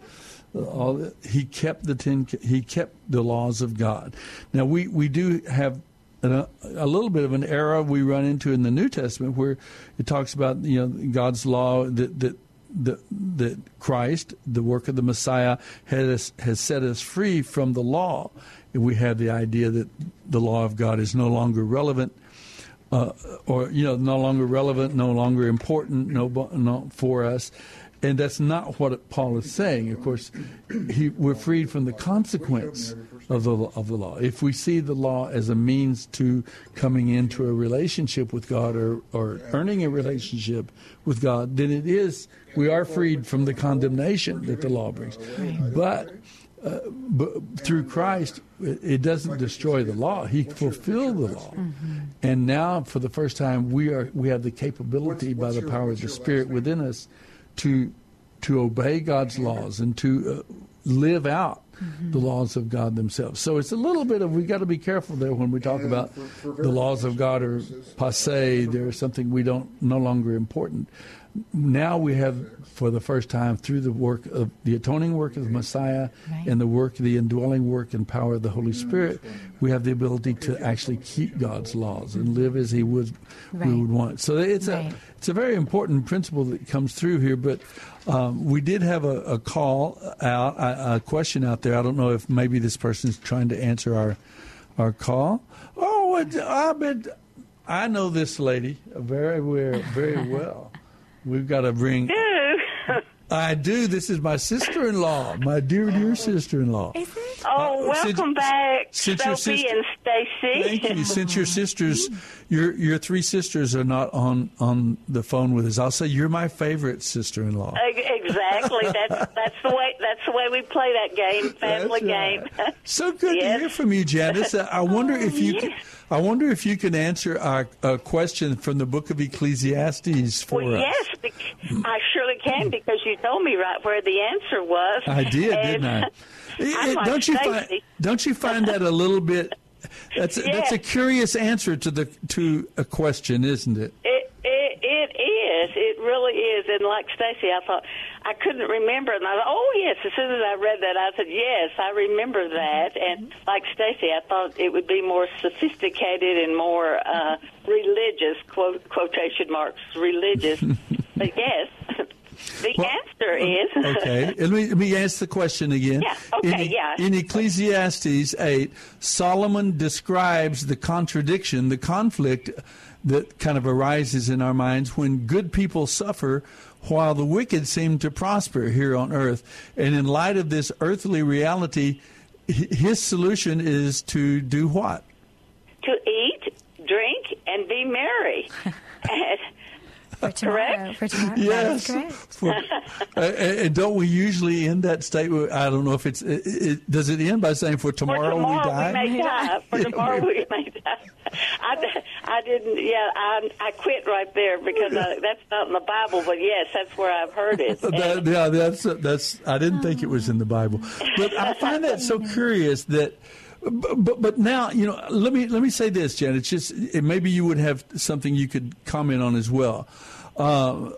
all the, he kept the ten. He kept the laws of God. Now we we do have a, a little bit of an era we run into in the New Testament where it talks about you know God's law that that that, that Christ, the work of the Messiah, has has set us free from the law. We have the idea that the law of God is no longer relevant, uh, or you know, no longer relevant, no longer important, no, no for us. And that's not what Paul is saying. Of course, he, we're freed from the consequence of the of the law. If we see the law as a means to coming into a relationship with God or, or earning a relationship with God, then it is we are freed from the condemnation that the law brings. But uh, but through Christ, it, doesn't destroy the law. He fulfilled the law, and now for the first time, we are we have the capability by the power of the Spirit within us to to obey God's laws and to uh, live out the laws of God themselves. So it's a little bit of we got to be careful there when we talk And about for- for the laws of God are passe. They're something we don't no longer important. Now we have, for the first time, through the work of the atoning work of the Messiah Right. and the work, the indwelling work and power of the Holy Spirit, we have the ability to actually keep God's laws and live as He would we would want. So it's Right. a it's a very important principle that comes through here. But um, we did have a, a call out, a, a question out there. I don't know if maybe this person's trying to answer our our call. Oh, it, I bet I know this lady very well, very well. We've got to bring. I do. This is my sister-in-law, my dear, dear sister-in-law. Is it? Oh, Uh, since- welcome back, since Sophie sister- and Stacy. Thank you. Since your sisters, your your three sisters are not on on the phone with us, I'll say you're my favorite sister-in-law. Exactly. That's that's the way that's the way we play that game, family That's game. So good Yes. to hear from you, Janice. I wonder if you can, I wonder if you can answer our uh, question from the book of Ecclesiastes for Well, us. yes, I surely can because you told me right where the answer was. I did, And didn't I? Like don't you find don't you find that a little bit that's a, that's a curious answer to the to a question, isn't it? It, it it is. It really is. And like Stacy, I thought I couldn't remember, and I thought, oh yes. As soon as I read that, I said, yes, I remember that. And like Stacy, I thought it would be more sophisticated and more uh, religious quote quotation marks religious. but yes, the Well, answer uh, is Okay, let me let me ask the question again. Yeah, okay, in, yeah. In Ecclesiastes eight, Solomon describes the contradiction, the conflict that kind of arises in our minds when good people suffer while the wicked seem to prosper here on earth. And in light of this earthly reality, his solution is to do what? To eat, drink, and be merry. And- For tomorrow. Correct? For tomorrow. Yes. Correct. For- uh, and don't we usually end that statement? I don't know if it's. It, it, does it end by saying, "For For tomorrow, tomorrow we die"? may die. For tomorrow we- we may die. I, I didn't. Yeah, I I quit right there because uh, that's not in the Bible. But yes, that's where I've heard it. That, yeah, that's that's. I didn't think it was in the Bible, but I find that so curious that. But, but but now you know. Let me let me say this, Jen. It's just it, maybe you would have something you could comment on as well. Uh,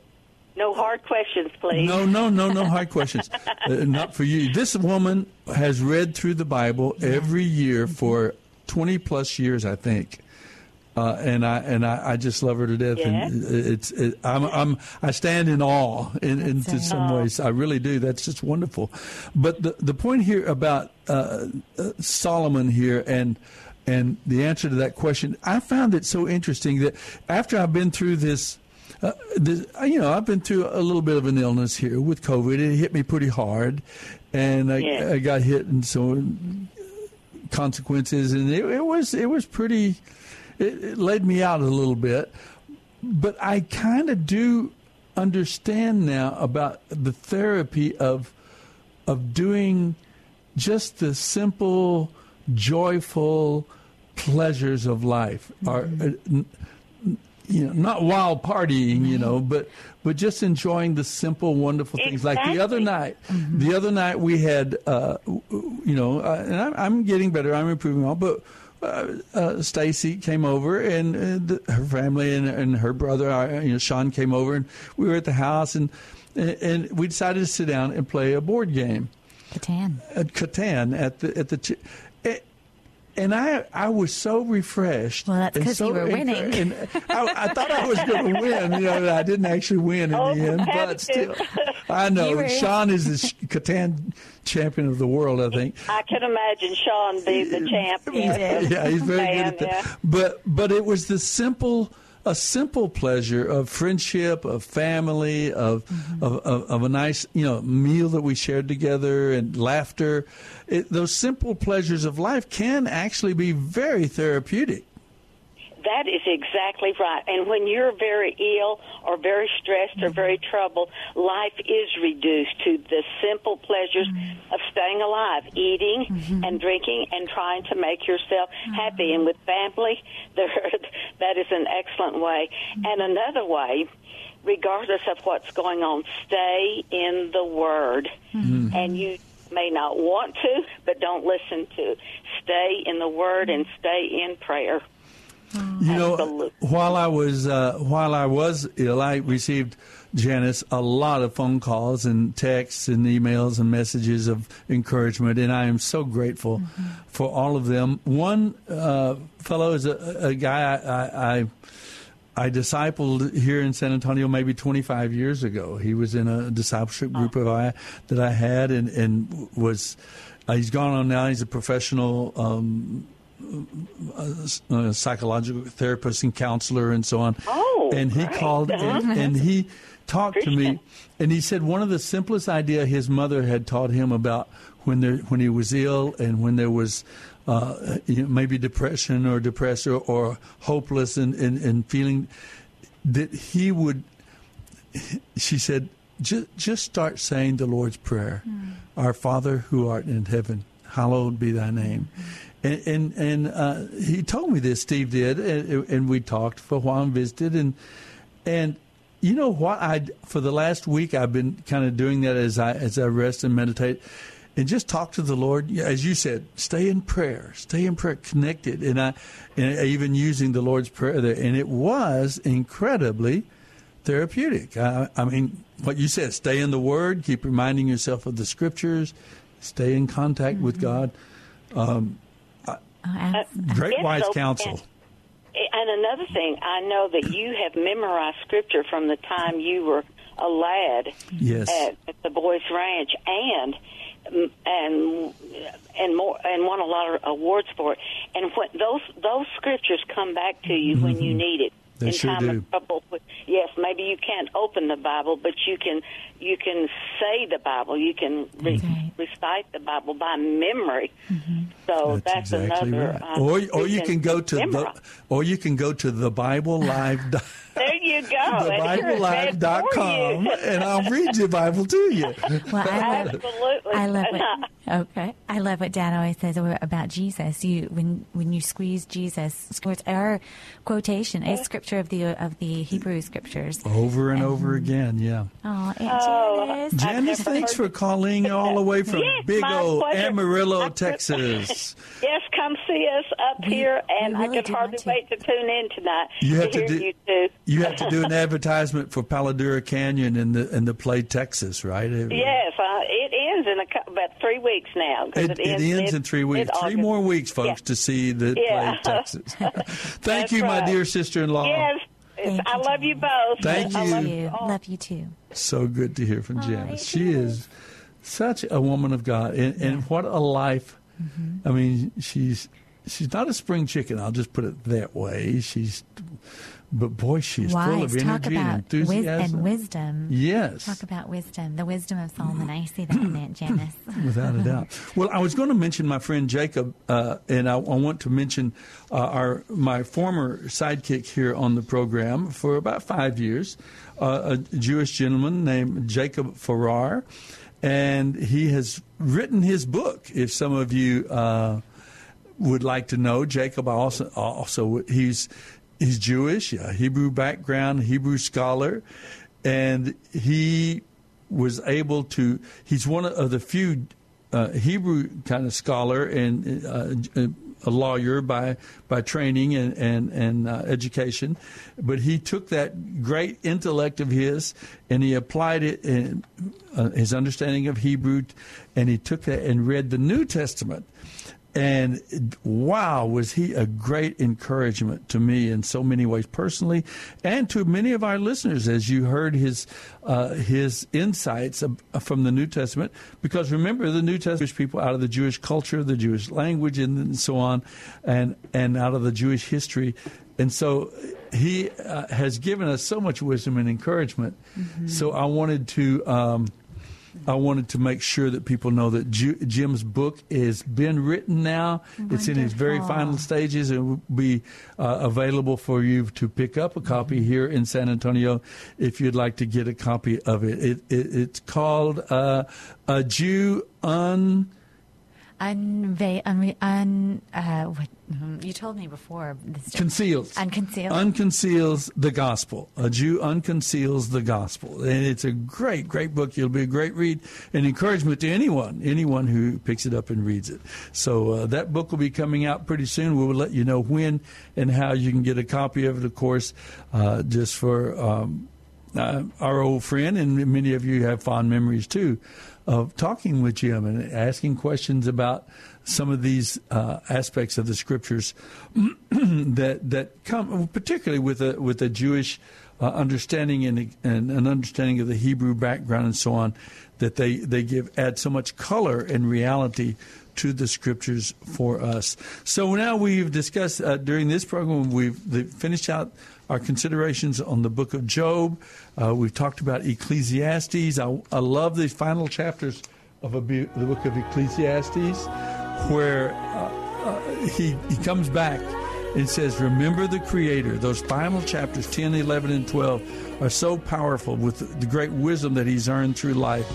no hard questions, please. no, no, no, no hard questions. Uh, not for you. This woman has read through the Bible every year for twenty plus years, I think. Uh, and I and I, I just love her to death, and it's it, I'm I'm I stand in awe in, into some ways. I really do. That's just wonderful. But the the point here about uh, uh, Solomon here and and the answer to that question, I found it so interesting that after I've been through this. Uh, this, uh, you know, I've been through a little bit of an illness here with COVID. It hit me pretty hard, and I, Yeah. I got hit and so consequences, and it, it was it was pretty. It, it laid me out a little bit, but I kind of do understand now about the therapy of of doing just the simple, joyful pleasures of life. Are uh, you know not wild partying, you know, but but just enjoying the simple, wonderful things. Like the other night, the other night we had, uh, you know, uh, and I'm, I'm getting better. I'm improving all, but. Uh, uh, Stacy came over and uh, the, her family and, and her brother, uh, you know, Sean came over and we were at the house and and we decided to sit down and play a board game. Catan. At Catan at the at the. Ch- and I, I was so refreshed. Well, that's and 'cause you were winning. encour- And I, I thought I was going to win. You know, I didn't actually win in Oh, the end, but competitive. still, I know were- Sean is the sh- Catan champion of the world. I think. I can imagine Sean be the champ. Yes. yeah, he's very Man, good at that. yeah. But but it was the simple a simple pleasure of friendship, of family, of, mm-hmm. of, of of a nice you know meal that we shared together and laughter. It, those simple pleasures of life can actually be very therapeutic. That is exactly right. And when you're very ill or very stressed or very troubled, life is reduced to the simple pleasures of staying alive, eating mm-hmm. and drinking and trying to make yourself mm-hmm. happy. And with family, there, that is an excellent way. And another way, regardless of what's going on, stay in the Word. Mm-hmm. And you may not want to, but don't listen to. Stay in the Word and stay in prayer. You know, while I was uh, while I was ill, I received Janice a lot of phone calls and texts and emails and messages of encouragement, and I am so grateful for all of them. One uh, fellow is a, a guy I, I, I I discipled here in San Antonio maybe 25 years ago. He was in a discipleship group of I that I had, and and was uh, he's gone on now. He's a professional. Um, a, a psychological therapist and counselor and so on. Oh, and he great. called and, Uh-huh. and he talked to me, and he said one of the simplest idea his mother had taught him about when there when he was ill and when there was. Uh, you know, maybe depression or depressed or, hopeless and, and, and feeling that he would she said just, just start saying the lord's prayer our father who art in heaven hallowed be thy name and and, and uh, he told me this steve did and, and we talked for a while and visited and and you know what i for the last week i've been kind of doing that as i as i rest and meditate and just talk to the Lord. As you said, stay in prayer, stay in prayer, connected. And I, and even using the Lord's prayer there, and it was incredibly therapeutic. I, I mean, what you said, stay in the Word, keep reminding yourself of the Scriptures, stay in contact with God. Um, Uh, great wise so- counsel. And another thing, I know that you have memorized scripture from the time you were a lad Yes. at, at the Boys Ranch, and and and more and won a lot of awards for it. And when those those scriptures come back to you when you need it, They in sure time do. of trouble. Yes, maybe you can't open the Bible, but you can you can say the Bible. You can re- recite the Bible by memory. So that's, exactly another. right. um, or or you can go to the or you can go to the Bible Live. There you go. And here it's read for TheBibleLive.com and I'll read your Bible to you. Well, I love, Absolutely. I love what, okay. I love what Dad always says about Jesus. You when when you squeeze Jesus, it's our quotation, a scripture of the of the Hebrew scriptures. Over and over again, yeah. Oh, Aunt Oh, Janice. Thanks for calling all the way from Yes, big old pleasure. Amarillo, Texas. Yes, come see us up here, and really I can hardly wait to tune in tonight You have to to do- you. You have to do an advertisement for Palo Duro Canyon in the in the play Texas, right? Yes, uh, it ends in a, about three weeks now. It, it ends mid- in three weeks. Three mid-August. more weeks, folks, to see the Yeah. play Texas. Thank That's you, my right. dear sister-in-law. Yes, it's- I love you both. Thank I you. love you. all. Love you too. So good to hear from Janice. She is such a woman of God, and, and what a life. Mm-hmm. I mean, she's she's not a spring chicken. I'll just put it that way. She's, but boy, she's full of Wise. Talk energy and about wis- enthusiasm. and wisdom. Yes. Talk about wisdom. The wisdom of Solomon. I see that in Aunt Janice. Without a doubt. Well, I was going to mention my friend Jacob, uh, and I, I want to mention uh, our my former sidekick here on the program for about five years, uh, a Jewish gentleman named Jacob Farrar, and he has written his book. If some of you uh, would like to know, Jacob also also he's he's Jewish, a Hebrew background, Hebrew scholar, and he was able to. He's one of the few uh, Hebrew kind of scholar and uh, a lawyer by by training and and, and uh, education, but he took that great intellect of his and he applied it in uh, his understanding of Hebrew, and he took that and read the New Testament. And wow, was he a great encouragement to me in so many ways personally, and to many of our listeners as you heard his uh, his insights from the New Testament. Because remember, the New Testament people out of the Jewish culture, the Jewish language, and so on, and and out of the Jewish history, and so he uh, has given us so much wisdom and encouragement. So I wanted to. Um, I wanted to make sure that people know that Ju- Jim's book has been written now. It's in its very final stages and will be uh, available for you to pick up a copy here in San Antonio if you'd like to get a copy of it. it, it it's called uh, A Jew Un. Unve- unre- un, uh, what, you told me before. This Conceals. Unconcealed. Unconceals the gospel. A Jew unconceals the gospel. And it's a great, great book. It'll be a great read and encouragement to anyone, anyone who picks it up and reads it. So uh, that book will be coming out pretty soon. We will let you know when and how you can get a copy of it, of course, uh, just for um, uh, our old friend, and many of you have fond memories too of talking with Jim and asking questions about some of these uh, aspects of the scriptures that that come, particularly with a with a Jewish uh, understanding and, and an understanding of the Hebrew background and so on, that they they give add so much color and reality to the scriptures for us. So now we've discussed uh, during this program, we've finished out our considerations on the book of Job. Uh, we've talked about Ecclesiastes. I, I love the final chapters of the book of Ecclesiastes, where uh, uh, he, he comes back and says, Remember the Creator. Those final chapters, 10, 11, and 12, are so powerful with the great wisdom that he's earned through life.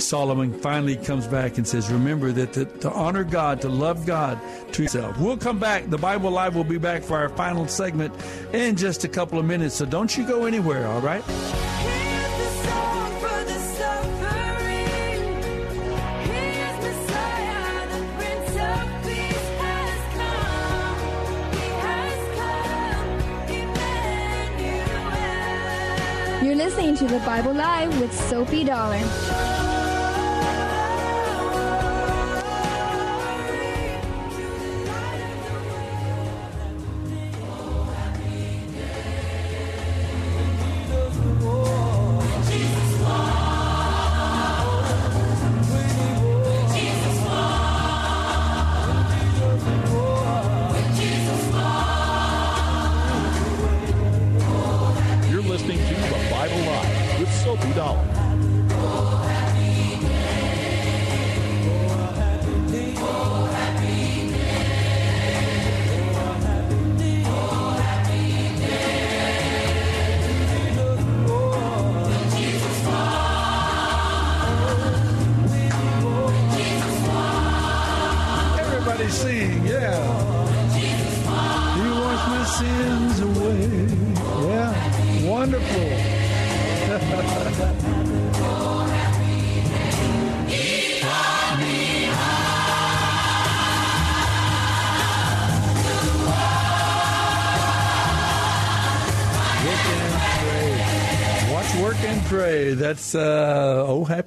Solomon finally comes back and says, Remember that to, to honor God, to love God to yourself. We'll come back. The Bible Live will be back for our final segment in just a couple of minutes. So don't you go anywhere, all right? You're listening to the Bible Live with Soapy Dollar.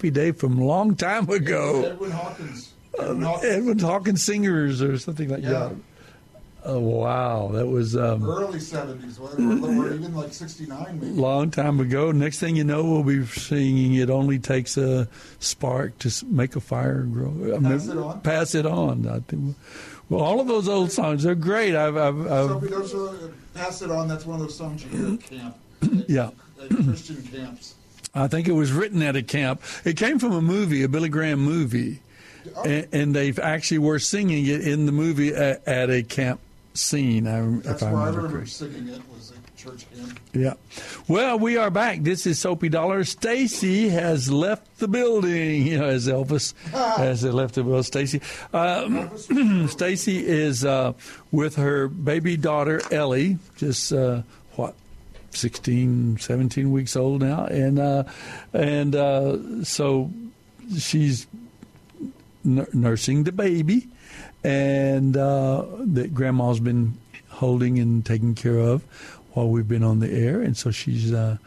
Happy day from a long time ago. Edwin Hawkins. Uh, Edwin Hawkins singers or something like Yeah. that. Oh wow, that was um, Early 70s, or, or even like 69 maybe. long time ago. Next thing you know, we'll be singing. It only takes a spark to make a fire grow. I Pass it on. Pass it on. I think. Well, all of those old songs are great. I've, I've, So I've those are, pass it on. That's one of those songs you hear at camp, yeah. at Christian camps. I think it was written at a camp. It came from a movie, a Billy Graham movie, and, and they actually were singing it in the movie at, at a camp scene. I, That's if I where I remember singing it was a church hymn. Yeah. Well, we are back. This is Soapy Dollar. Stacy has left the building. You know, as Elvis has left the building. Stacy. Uh, Stacy is uh, with her baby daughter Ellie. Just uh, what. 16, 17 weeks old now, and uh, and uh, so she's n- nursing the baby, and uh, that grandma's been holding and taking care of while we've been on the air, and so she's. Uh,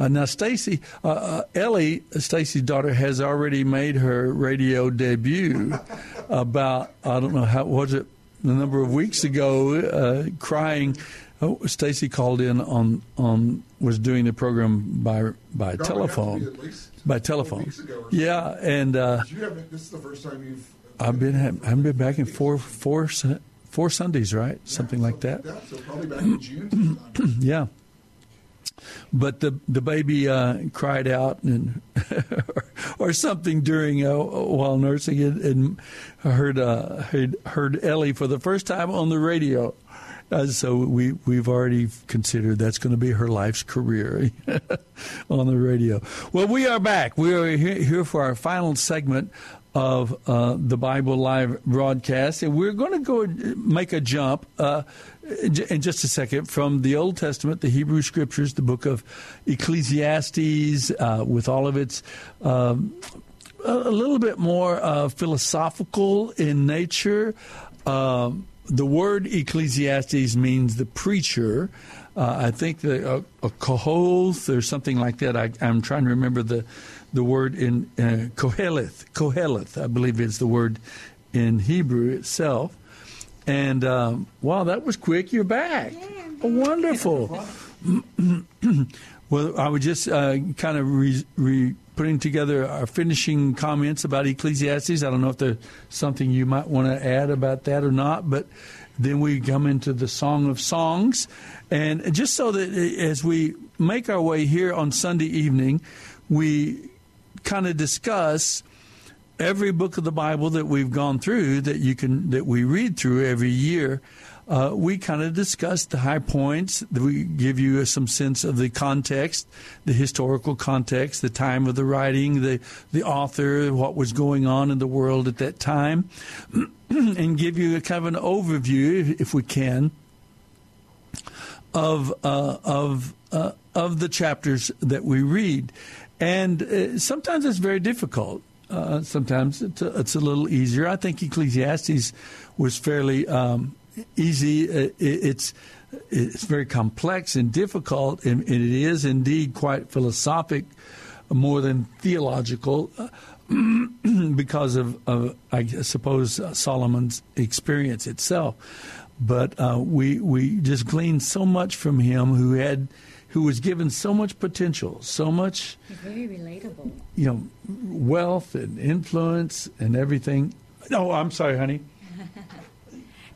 uh, now, Stacy, uh, uh, Ellie, Stacy's daughter, has already made her radio debut. about I don't know how was it a number of weeks ago, uh, crying. Oh, Stacy called in on on was doing the program by by God, we have to be telephone, by telephone. weeks ago or Yeah, and uh, you have, this is the first time you've I've been I've been back in four four Sundays, right? Something like that. that, so probably back in June. yeah. But the the baby uh, cried out and or, or something during uh, while nursing it, and heard uh, heard heard Ellie for the first time on the radio. Uh, so we we've already considered that's going to be her life's career on the radio. Well, we are back. We are here, for our final segment of uh, the Bible Live broadcast, and we're going to go make a jump uh, in just a second from the Old Testament, the Hebrew Scriptures, the book of Ecclesiastes, uh, with all of its. Um, a a little bit more uh, philosophical in nature. Um, the word Ecclesiastes means the preacher. Uh, I think the uh, a Kohoth or something like that. I, I'm trying to remember the the word in uh, Koheleth. Koheleth, I believe, is the word in Hebrew itself. And um, wow, that was quick. You're back. Wonderful. well, I was just uh, kind of re, re, putting together our finishing comments about Ecclesiastes. I don't know if there's something you might want to add about that or not, but then we come into the Song of Songs. And just so that uh, as we make our way here on Sunday evening, we kind of discuss every book of the Bible that we've gone through that you can that we read through every year. Uh, we kind of discuss the high points. We give you some sense of the context, the historical context, the time of the writing, the the author, what was going on in the world at that time, and give you a kind of an overview, if, if we can, of uh, of uh, of the chapters that we read, and uh, sometimes it's very difficult. Uh, sometimes it's a, it's a little easier. I think Ecclesiastes was fairly um, easy. Uh, it's it's very complex and difficult, and, and it is indeed quite philosophic, more than theological, uh, because of, of I suppose uh, Solomon's experience itself. But uh, we we just gleaned so much from him, who had who was given so much potential, so much It's very relatable. you know, wealth and influence and everything. No, I'm sorry, honey.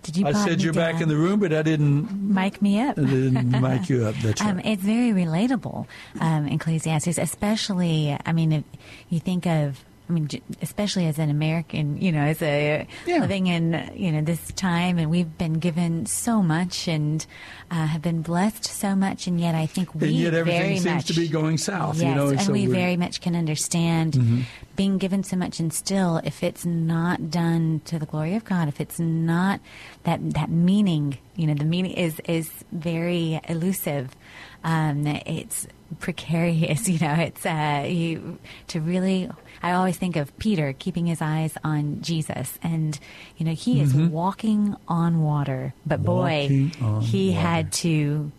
Did you? I said you're back in the room, but I didn't. Mic me up. I didn't mic you up. That's Um, right. it's very relatable, um, Ecclesiastes, especially, I mean, if you think of, I mean, especially as an American, you know, as a living in, you know, this time, and we've been given so much and uh, have been blessed so much, and yet I think we and yet everything very seems much to be going south. Yes, you know, and so we we're- very much can understand Mhm. being given so much, and still, if it's not done to the glory of God, if it's not that that meaning, you know, the meaning is is very elusive. Um, it's precarious. You know, it's uh, you to really. I always think of Peter keeping his eyes on Jesus, and you know, he is Mhm. walking on water, but boy, Walking he water. had to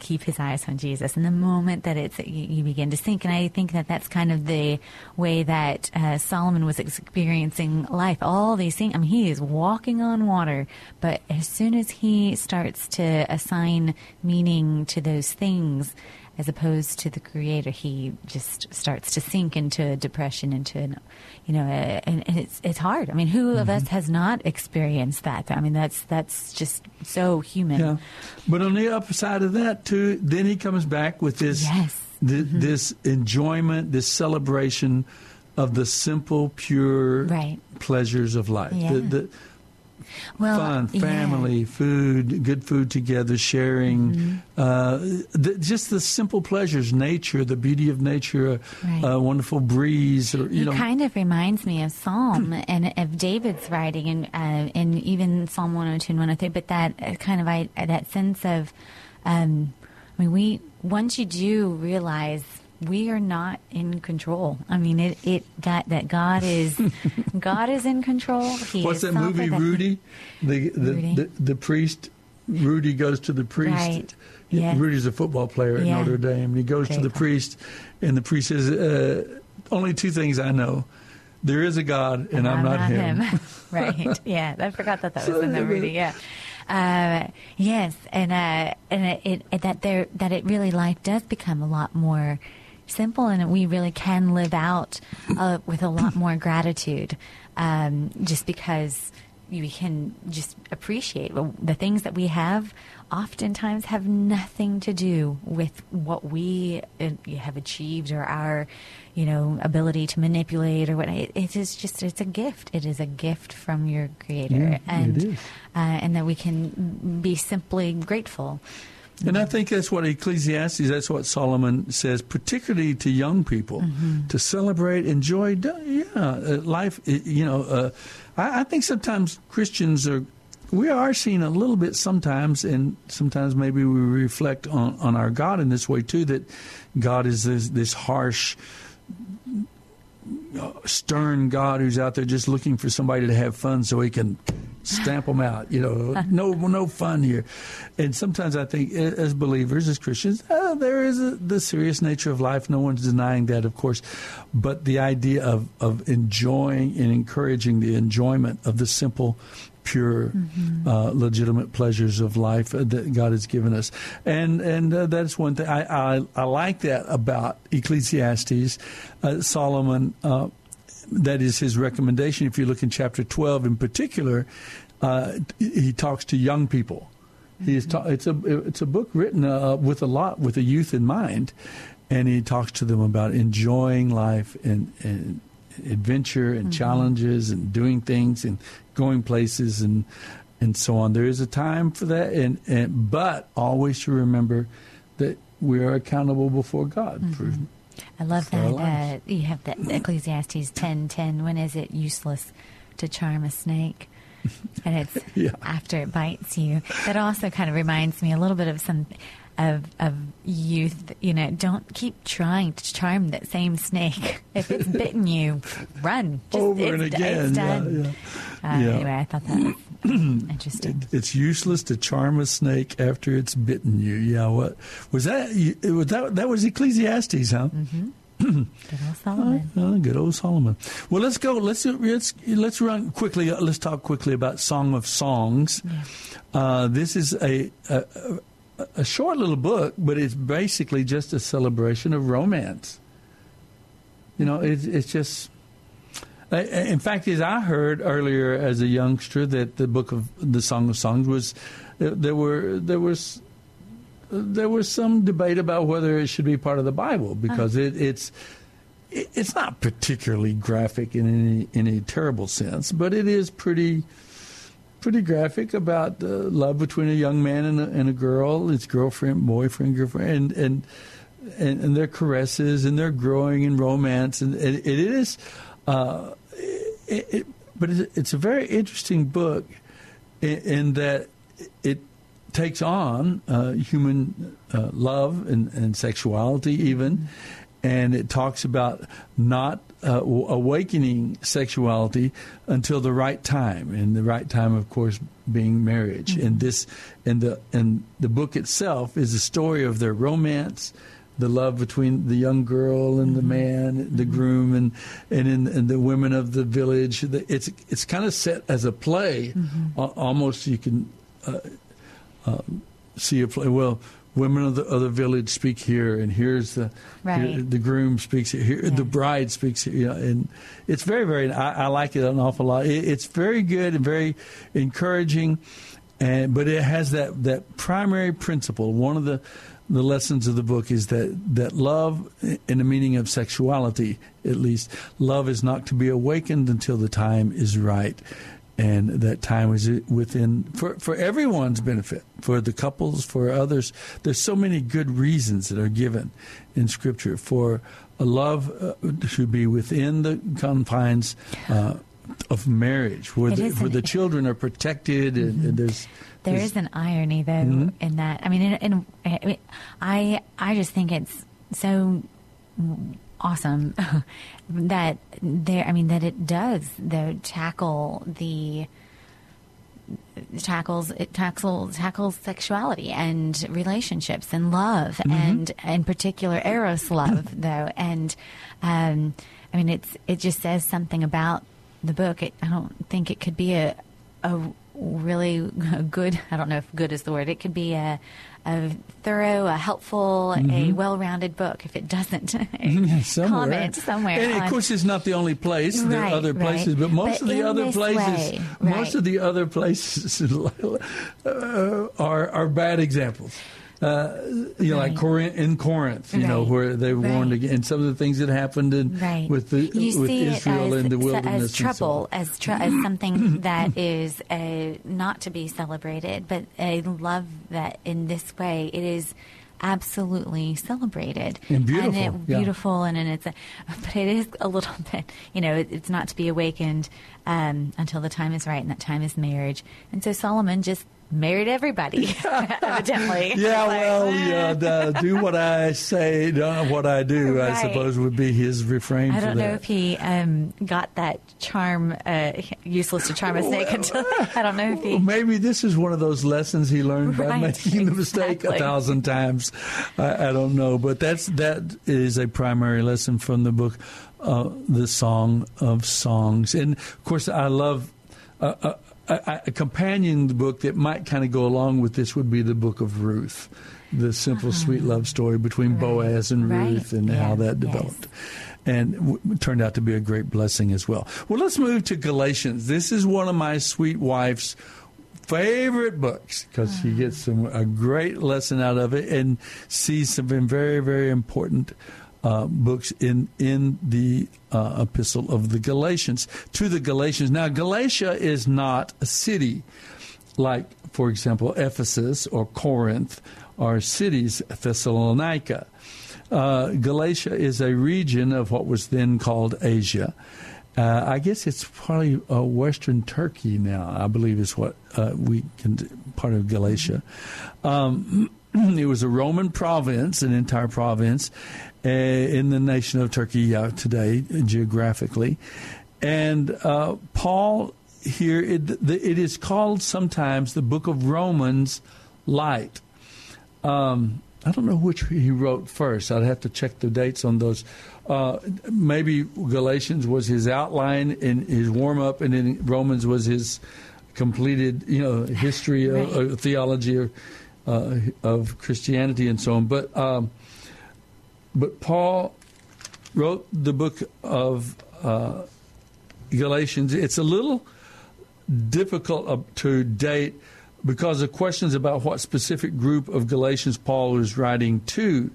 keep his eyes on Jesus. And the moment that it's you, you begin to sink, and I think that that's kind of the way that uh, Solomon was experiencing life. All these things. I mean, he is walking on water, but as soon as he starts to assign meaning to those things. As opposed to the creator, he just starts to sink into a depression, into an, you know, a, and, and it's it's hard. I mean, who of mm-hmm. us has not experienced that? I mean, that's that's just so human. Yeah, but on the upper side of that too, then he comes back with this Yes. thi- mm-hmm. this enjoyment, this celebration of the simple, pure Right. pleasures of life. Yeah. The, the Well, fun, yeah. family, food, good food together, sharing, Mm-hmm. uh, just the simple pleasures, nature, the beauty of nature, Right. a, a wonderful breeze, or you It know. kind of reminds me of Psalm and of David's writing, and uh, and even Psalm 102 and 103. But that uh, kind of I, that sense of, um, I mean, we once you do realize we are not in control. I mean, it it got that God is God is in control. He What's that movie, sovereign. Rudy? The the, Rudy. the the priest. Rudy goes to the priest. Right. Yeah. Rudy's a football player at Yeah. Notre Dame. And he goes to the call. priest, and the priest says, uh, "Only two things I know: there is a God, and, I'm, not, him." right. Yeah, I forgot that that So, was in the Rudy. Yeah. Uh, yes, and uh, and it, it that there that it really life does become a lot more simple, and we really can live out uh, with a lot more gratitude, um, just because we can just appreciate the things that we have. Oftentimes, have nothing to do with what we uh, have achieved or our, you know, ability to manipulate or what. It, is just it's a gift. It is a gift from your Creator, Yeah, and. Uh, and that we can be simply grateful. And I think that's what Ecclesiastes, that's what Solomon says, particularly to young people, Mm-hmm. to celebrate, enjoy, yeah, uh, life. You know, uh, I, I think sometimes Christians are, we are seen a little bit sometimes, and sometimes maybe we reflect on, on our God in this way too, that God is this, this harsh, stern God who's out there just looking for somebody to have fun so he can stamp them out. You know, no no fun here. And sometimes I think, as believers, as Christians, uh, there is a, the serious nature of life. No one's denying that, of course. But the idea of of enjoying and encouraging the enjoyment of the simple. Pure, uh, legitimate pleasures of life uh, that God has given us, and and uh, that's one thing I, I I like that about Ecclesiastes. Uh, Solomon uh, that is his recommendation. If you look in chapter 12 in particular, uh, he talks to young people. He is ta- it's a it's a book written uh, with a lot with a youth in mind, and he talks to them about enjoying life and, and adventure and challenges and doing things and going places and and so on. There is a time for that, and, and but always to remember that we are accountable before God for I love that. Uh, you have that Ecclesiastes ten ten. When is it useless to charm a snake? And it's Yeah. after it bites you. That also kind of reminds me a little bit of some of of youth. You know, don't keep trying to charm that same snake. If it's bitten you, run. Just, over and again. It's Yeah, done. yeah. Uh, Yeah. Anyway, I thought that was interesting. It's useless to charm a snake after it's bitten you. Yeah, what was that? it was that that was Ecclesiastes, huh? Mm-hmm. Good old Solomon. Oh, good old Solomon. Well, let's go. Let's let's let's run quickly. Let's talk quickly about Song of Songs. Uh, this is a, a a- short little book, but it's basically just a celebration of romance. You know, it's it's just. In fact, as I heard earlier as a youngster, that the book of the Song of Songs was uh, there were there was there was some debate about whether it should be part of the Bible because it, it's it- it's not particularly graphic in any in any terrible sense, but it is pretty pretty graphic about love between a young man and a, and a girl, his girlfriend, boyfriend, girlfriend, and and and, their caresses and their growing in romance, and it, it is. Uh, it, it, but it's, it's a very interesting book in, in that it takes on uh, human uh, love and, and sexuality, even, and it talks about not uh, awakening sexuality until the right time, and the right time, of course, being marriage. And this, and the and the book itself is a story of their romance, the love between the young girl and the man, the groom, and and in and the women of the village. It's it's kind of set as a play, Al- almost you can uh, uh, see a play. Well, women of the of the village speak here, and here's the Right. here- the groom speaks here, the bride speaks here, you know, and it's very very. I, I like it an awful lot. It, it's very good and very encouraging, and but it has that that primary principle. One of the the lessons of the book is that that love, eh, in the meaning of sexuality, at least, love is not to be awakened until the time is right and that time is within for for everyone's benefit for the couples for others there's so many good reasons that are given in scripture for a love uh, to be within the confines uh, of marriage where It the, where the children are protected and, and there's There there's- is an irony, though, Mhm. in that. I mean, in, in, I mean, I I just think it's so awesome that there. I mean, that it does though tackle the tackles it tackles tackles sexuality and relationships and love Mhm. and in particular eros love though and um, I mean it's it just says something about the book it, I don't think it could be a a really good I don't know if good is the word it could be a a thorough a helpful a Mhm. well-rounded book if it doesn't somewhere. comment somewhere And of on- course, it's not the only place. there are other right. places, but most But of the other places, way, most right. of the other places uh, are are bad examples. Uh, you know, like Corinth, in Corinth, you know, where they warned Right. against some of the things that happened in, Right. with the you with Israel as, in the wilderness. as and so trouble, on. as tr- as something that is uh, not to be celebrated, but I love that in this way it is absolutely celebrated And beautiful, and it, yeah. beautiful, and, and it's a, but it is a little bit, you know, it, it's not to be awakened um, until the time is right, and that time is marriage. And so Solomon just married everybody, evidently. Yeah, well, yeah, the, do what I say, don't what I do. I suppose would be his refrain I don't know if he um, got that charm uh, useless to charm a snake until I don't know if he. Maybe this is one of those lessons he learned by Right, making the mistake a thousand times. I, I don't know, but that's that is a primary lesson from the book, uh, the Song of Songs, and of course I love. Uh, uh, a, a companion book that might kind of go along with this would be the book of Ruth, the simple, sweet love story between Boaz and Uh-huh. Right. Ruth, and how that developed and w- turned out to be a great blessing as well. Well, let's move to Galatians. This is one of my sweet wife's favorite books because she gets some a great lesson out of it and sees some very very important uh, books in in the uh, epistle of the Galatians to the Galatians. Now, Galatia is not a city like, for example, Ephesus or Corinth are cities, Thessalonica. Uh, Galatia is a region of what was then called Asia. Uh, I guess it's probably uh, Western Turkey now. I believe is what uh, we can part of Galatia. Um, it was a Roman province, an entire province in the nation of Turkey uh, today, geographically. And uh, Paul here, it, the, it is called sometimes the Book of Romans Light. Um, I don't know which he wrote first. I'd have to check the dates on those. Uh, maybe Galatians was his outline and his warm up, and then Romans was his completed, you know, history of, Right. of theology of, uh, of Christianity and so on. But um, but Paul wrote the book of uh, Galatians. It's a little difficult to date because of questions about what specific group of Galatians Paul is writing to.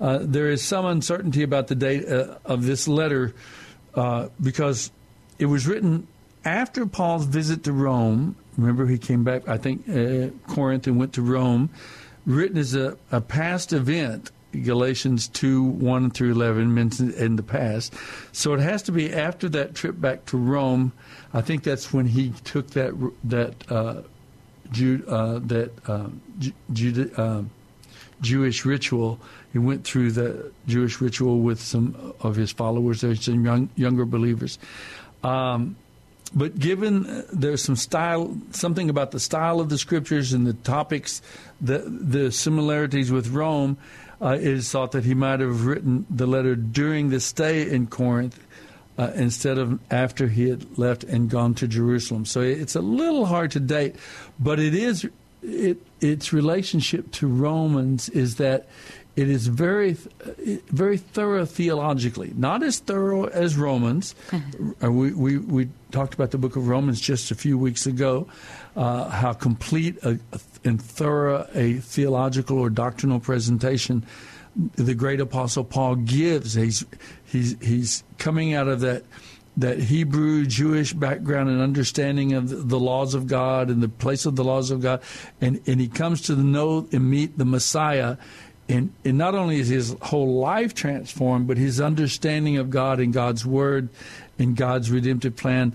Uh, there is some uncertainty about the date uh, of this letter uh, because it was written after Paul's visit to Rome. Remember, he came back, I think, uh, Corinth and went to Rome. Written as a, a past event, Galatians 2 1 through 11 mentioned in the past. So it has to be after that trip back to Rome. I think that's when he took that that uh, Jude, uh, that uh, Jude, uh, Jewish ritual. He went through the Jewish ritual with some of his followers. There's some young, younger believers. Um, but given uh, there's some style, something about the style of the scriptures and the topics, the the similarities with Rome, uh, it is thought that he might have written the letter during the stay in Corinth uh, instead of after he had left and gone to Jerusalem. So it's a little hard to date, but it is it its relationship to Romans is that it is very very thorough theologically, not as thorough as Romans. Uh, we, we we talked about the book of Romans just a few weeks ago, uh, how complete a, and thorough a theological or doctrinal presentation the great apostle Paul gives. He's he's he's coming out of that that Hebrew Jewish background and understanding of the, laws of God and the place of the laws of God, and and he comes to know and meet the Messiah. And, and not only is his whole life transformed, but his understanding of God and God's Word and God's redemptive plan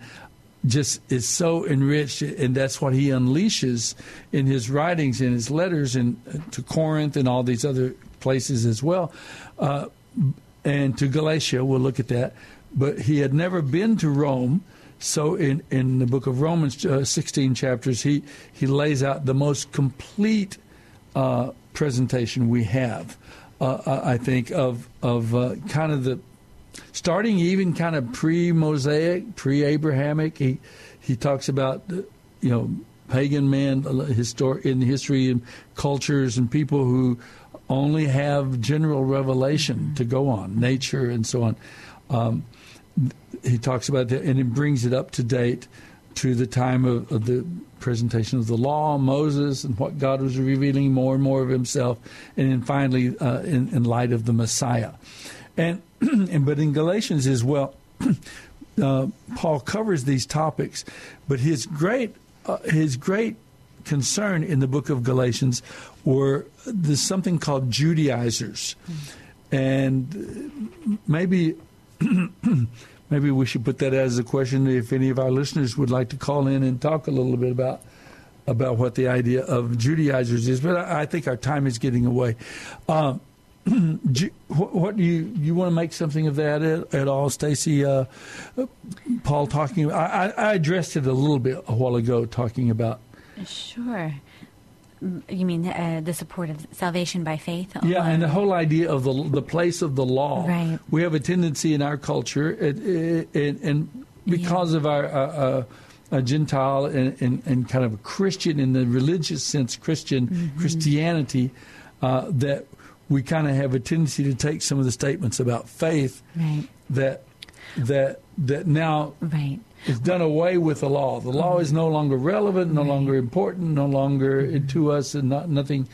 just is so enriched, and that's what he unleashes in his writings, in his letters, and to Corinth and all these other places as well, uh, and to Galatia. We'll look at that. But he had never been to Rome, so in in the book of Romans, uh, 16 chapters, he he lays out the most complete uh, presentation we have. Uh, I think of of uh, kind of the starting even kind of pre-Mosaic, pre-Abrahamic. He he talks about you know pagan men histor- in history and cultures and people who only have general revelation to go on, nature and so on. Um, he talks about that, and it brings it up to date to the time of, of, the presentation of the law, Moses, and what God was revealing more and more of Himself, and then finally uh, in, in, light of the Messiah. And, and but in Galatians as well, uh, Paul covers these topics, but his great uh, his great concern in the book of Galatians were there's something called Judaizers, and maybe maybe we should put that as a question if any of our listeners would like to call in and talk a little bit about about what the idea of Judaizers is. But I, I think our time is getting away. Uh, what, what, do you you want to make something of that at, at all, Stacy? Uh, Paul talking. I, I addressed it a little bit a while ago, talking about. Sure. You mean uh, the support of salvation by faith? Yeah, and the whole idea of the the place of the law. Right. We have a tendency in our culture, and, and because yeah. of our. Uh, uh, a Gentile and, and, and, kind of a Christian in the religious sense, Christian mm-hmm. Christianity, uh, that we kind of have a tendency to take some of the statements about faith right. that that that now right. is done away with the law. The law is no longer relevant, no right. longer important, no longer mm-hmm. to us, and not nothing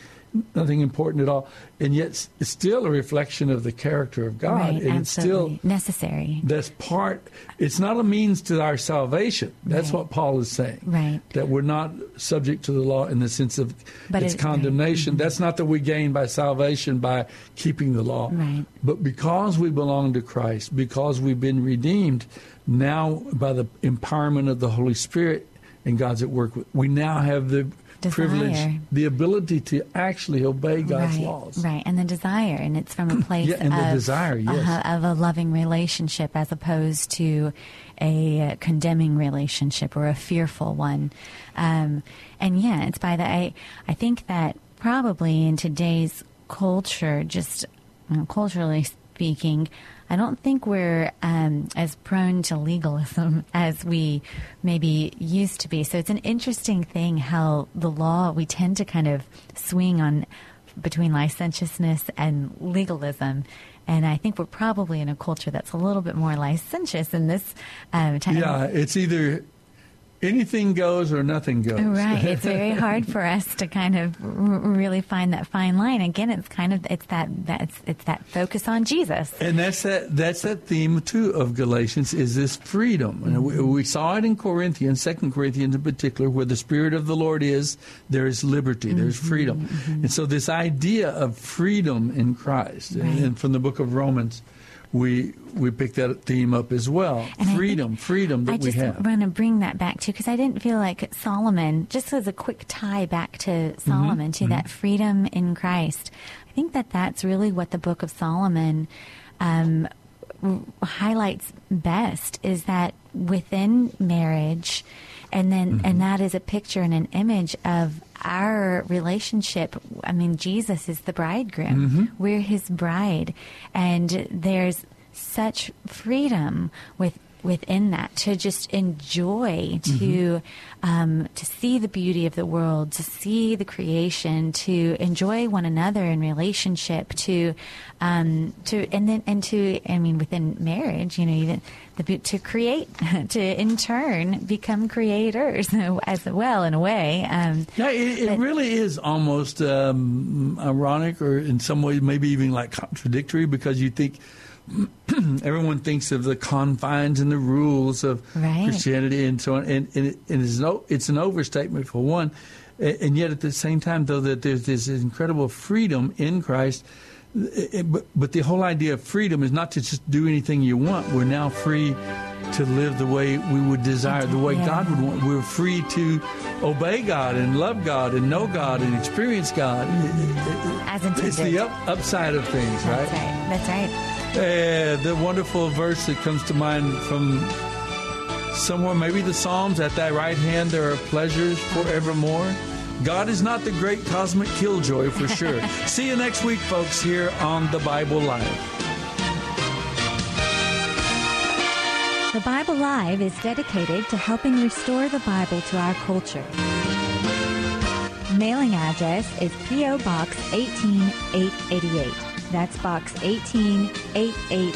nothing important at all, and yet it's still a reflection of the character of God, right, and absolutely. it's still necessary. That's part. It's not a means to our salvation. That's right. what Paul is saying. Right. That we're not subject to the law in the sense of but its it, condemnation. Right. That's not that we gain by salvation by keeping the law. Right. But because we belong to Christ, because we've been redeemed, now by the empowerment of the Holy Spirit and God's at work, we now have the desire. privilege, the ability to actually obey God's right, laws. Right, and the desire, and it's from a place yeah, and of, the desire, yes. uh, of a loving relationship as opposed to a condemning relationship or a fearful one. Um, and yeah, it's by the I, I think that probably in today's culture, just you know, culturally speaking, I don't think we're um, as prone to legalism as we maybe used to be. So it's an interesting thing how the law, we tend to kind of swing on between licentiousness and legalism. And I think we're probably in a culture that's a little bit more licentious in this um, time. Yeah, it's either anything goes or nothing goes. Right. It's very hard for us to kind of r- really find that fine line. Again, it's kind of it's that that's it's that focus on Jesus. And that's that that's that theme too of Galatians is this freedom. And we, we saw it in Corinthians, Second Corinthians in particular, where the Spirit of the Lord is, there is liberty, there's Mm-hmm, freedom. And so this idea of freedom in Christ, Right. and, and from the book of Romans we we pick that theme up as well. And freedom, freedom that I we just have. want to bring that back to because I didn't feel like Solomon, just as a quick tie back to Solomon, to mhm. that freedom in Christ. I think that that's really what the book of Solomon um, highlights best is that within marriage, and then Mm-hmm. and that is a picture and an image of our relationship. I mean, Jesus is the bridegroom. Mhm. We're his bride, and there's such freedom with within that to just enjoy to um, to see the beauty of the world to see the creation to enjoy one another in relationship to um, to and then and to I mean within marriage you know even the to create to in turn become creators as well in a way um, Yeah, it, it really is almost um, ironic, or in some ways, maybe even like contradictory, because you think everyone thinks of the confines and the rules of Right. Christianity and so on, and, and, it, and it's, no, it's an overstatement for one, A- and yet at the same time, though, that there's this incredible freedom in Christ. But, but the whole idea of freedom is not to just do anything you want. We're now free to live the way we would desire, the way Yeah. God would want. We're free to obey God and love God and know God and experience God. as intended. It's the up, upside of things, right? that's right that's right Uh, the wonderful verse that comes to mind from somewhere, maybe the Psalms, at thy right hand there are pleasures forevermore. God is not the great cosmic killjoy for sure. See you next week, folks, here on The Bible Live. The Bible Live is dedicated to helping restore the Bible to our culture. Mailing address is P.O. Box 18888. That's Box 18888.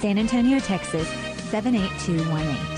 San Antonio, Texas 78218.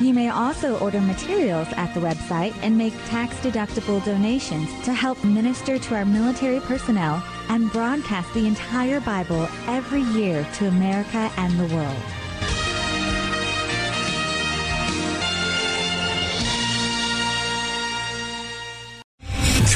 You may also order materials at the website and make tax-deductible donations to help minister to our military personnel and broadcast the entire Bible every year to America and the world.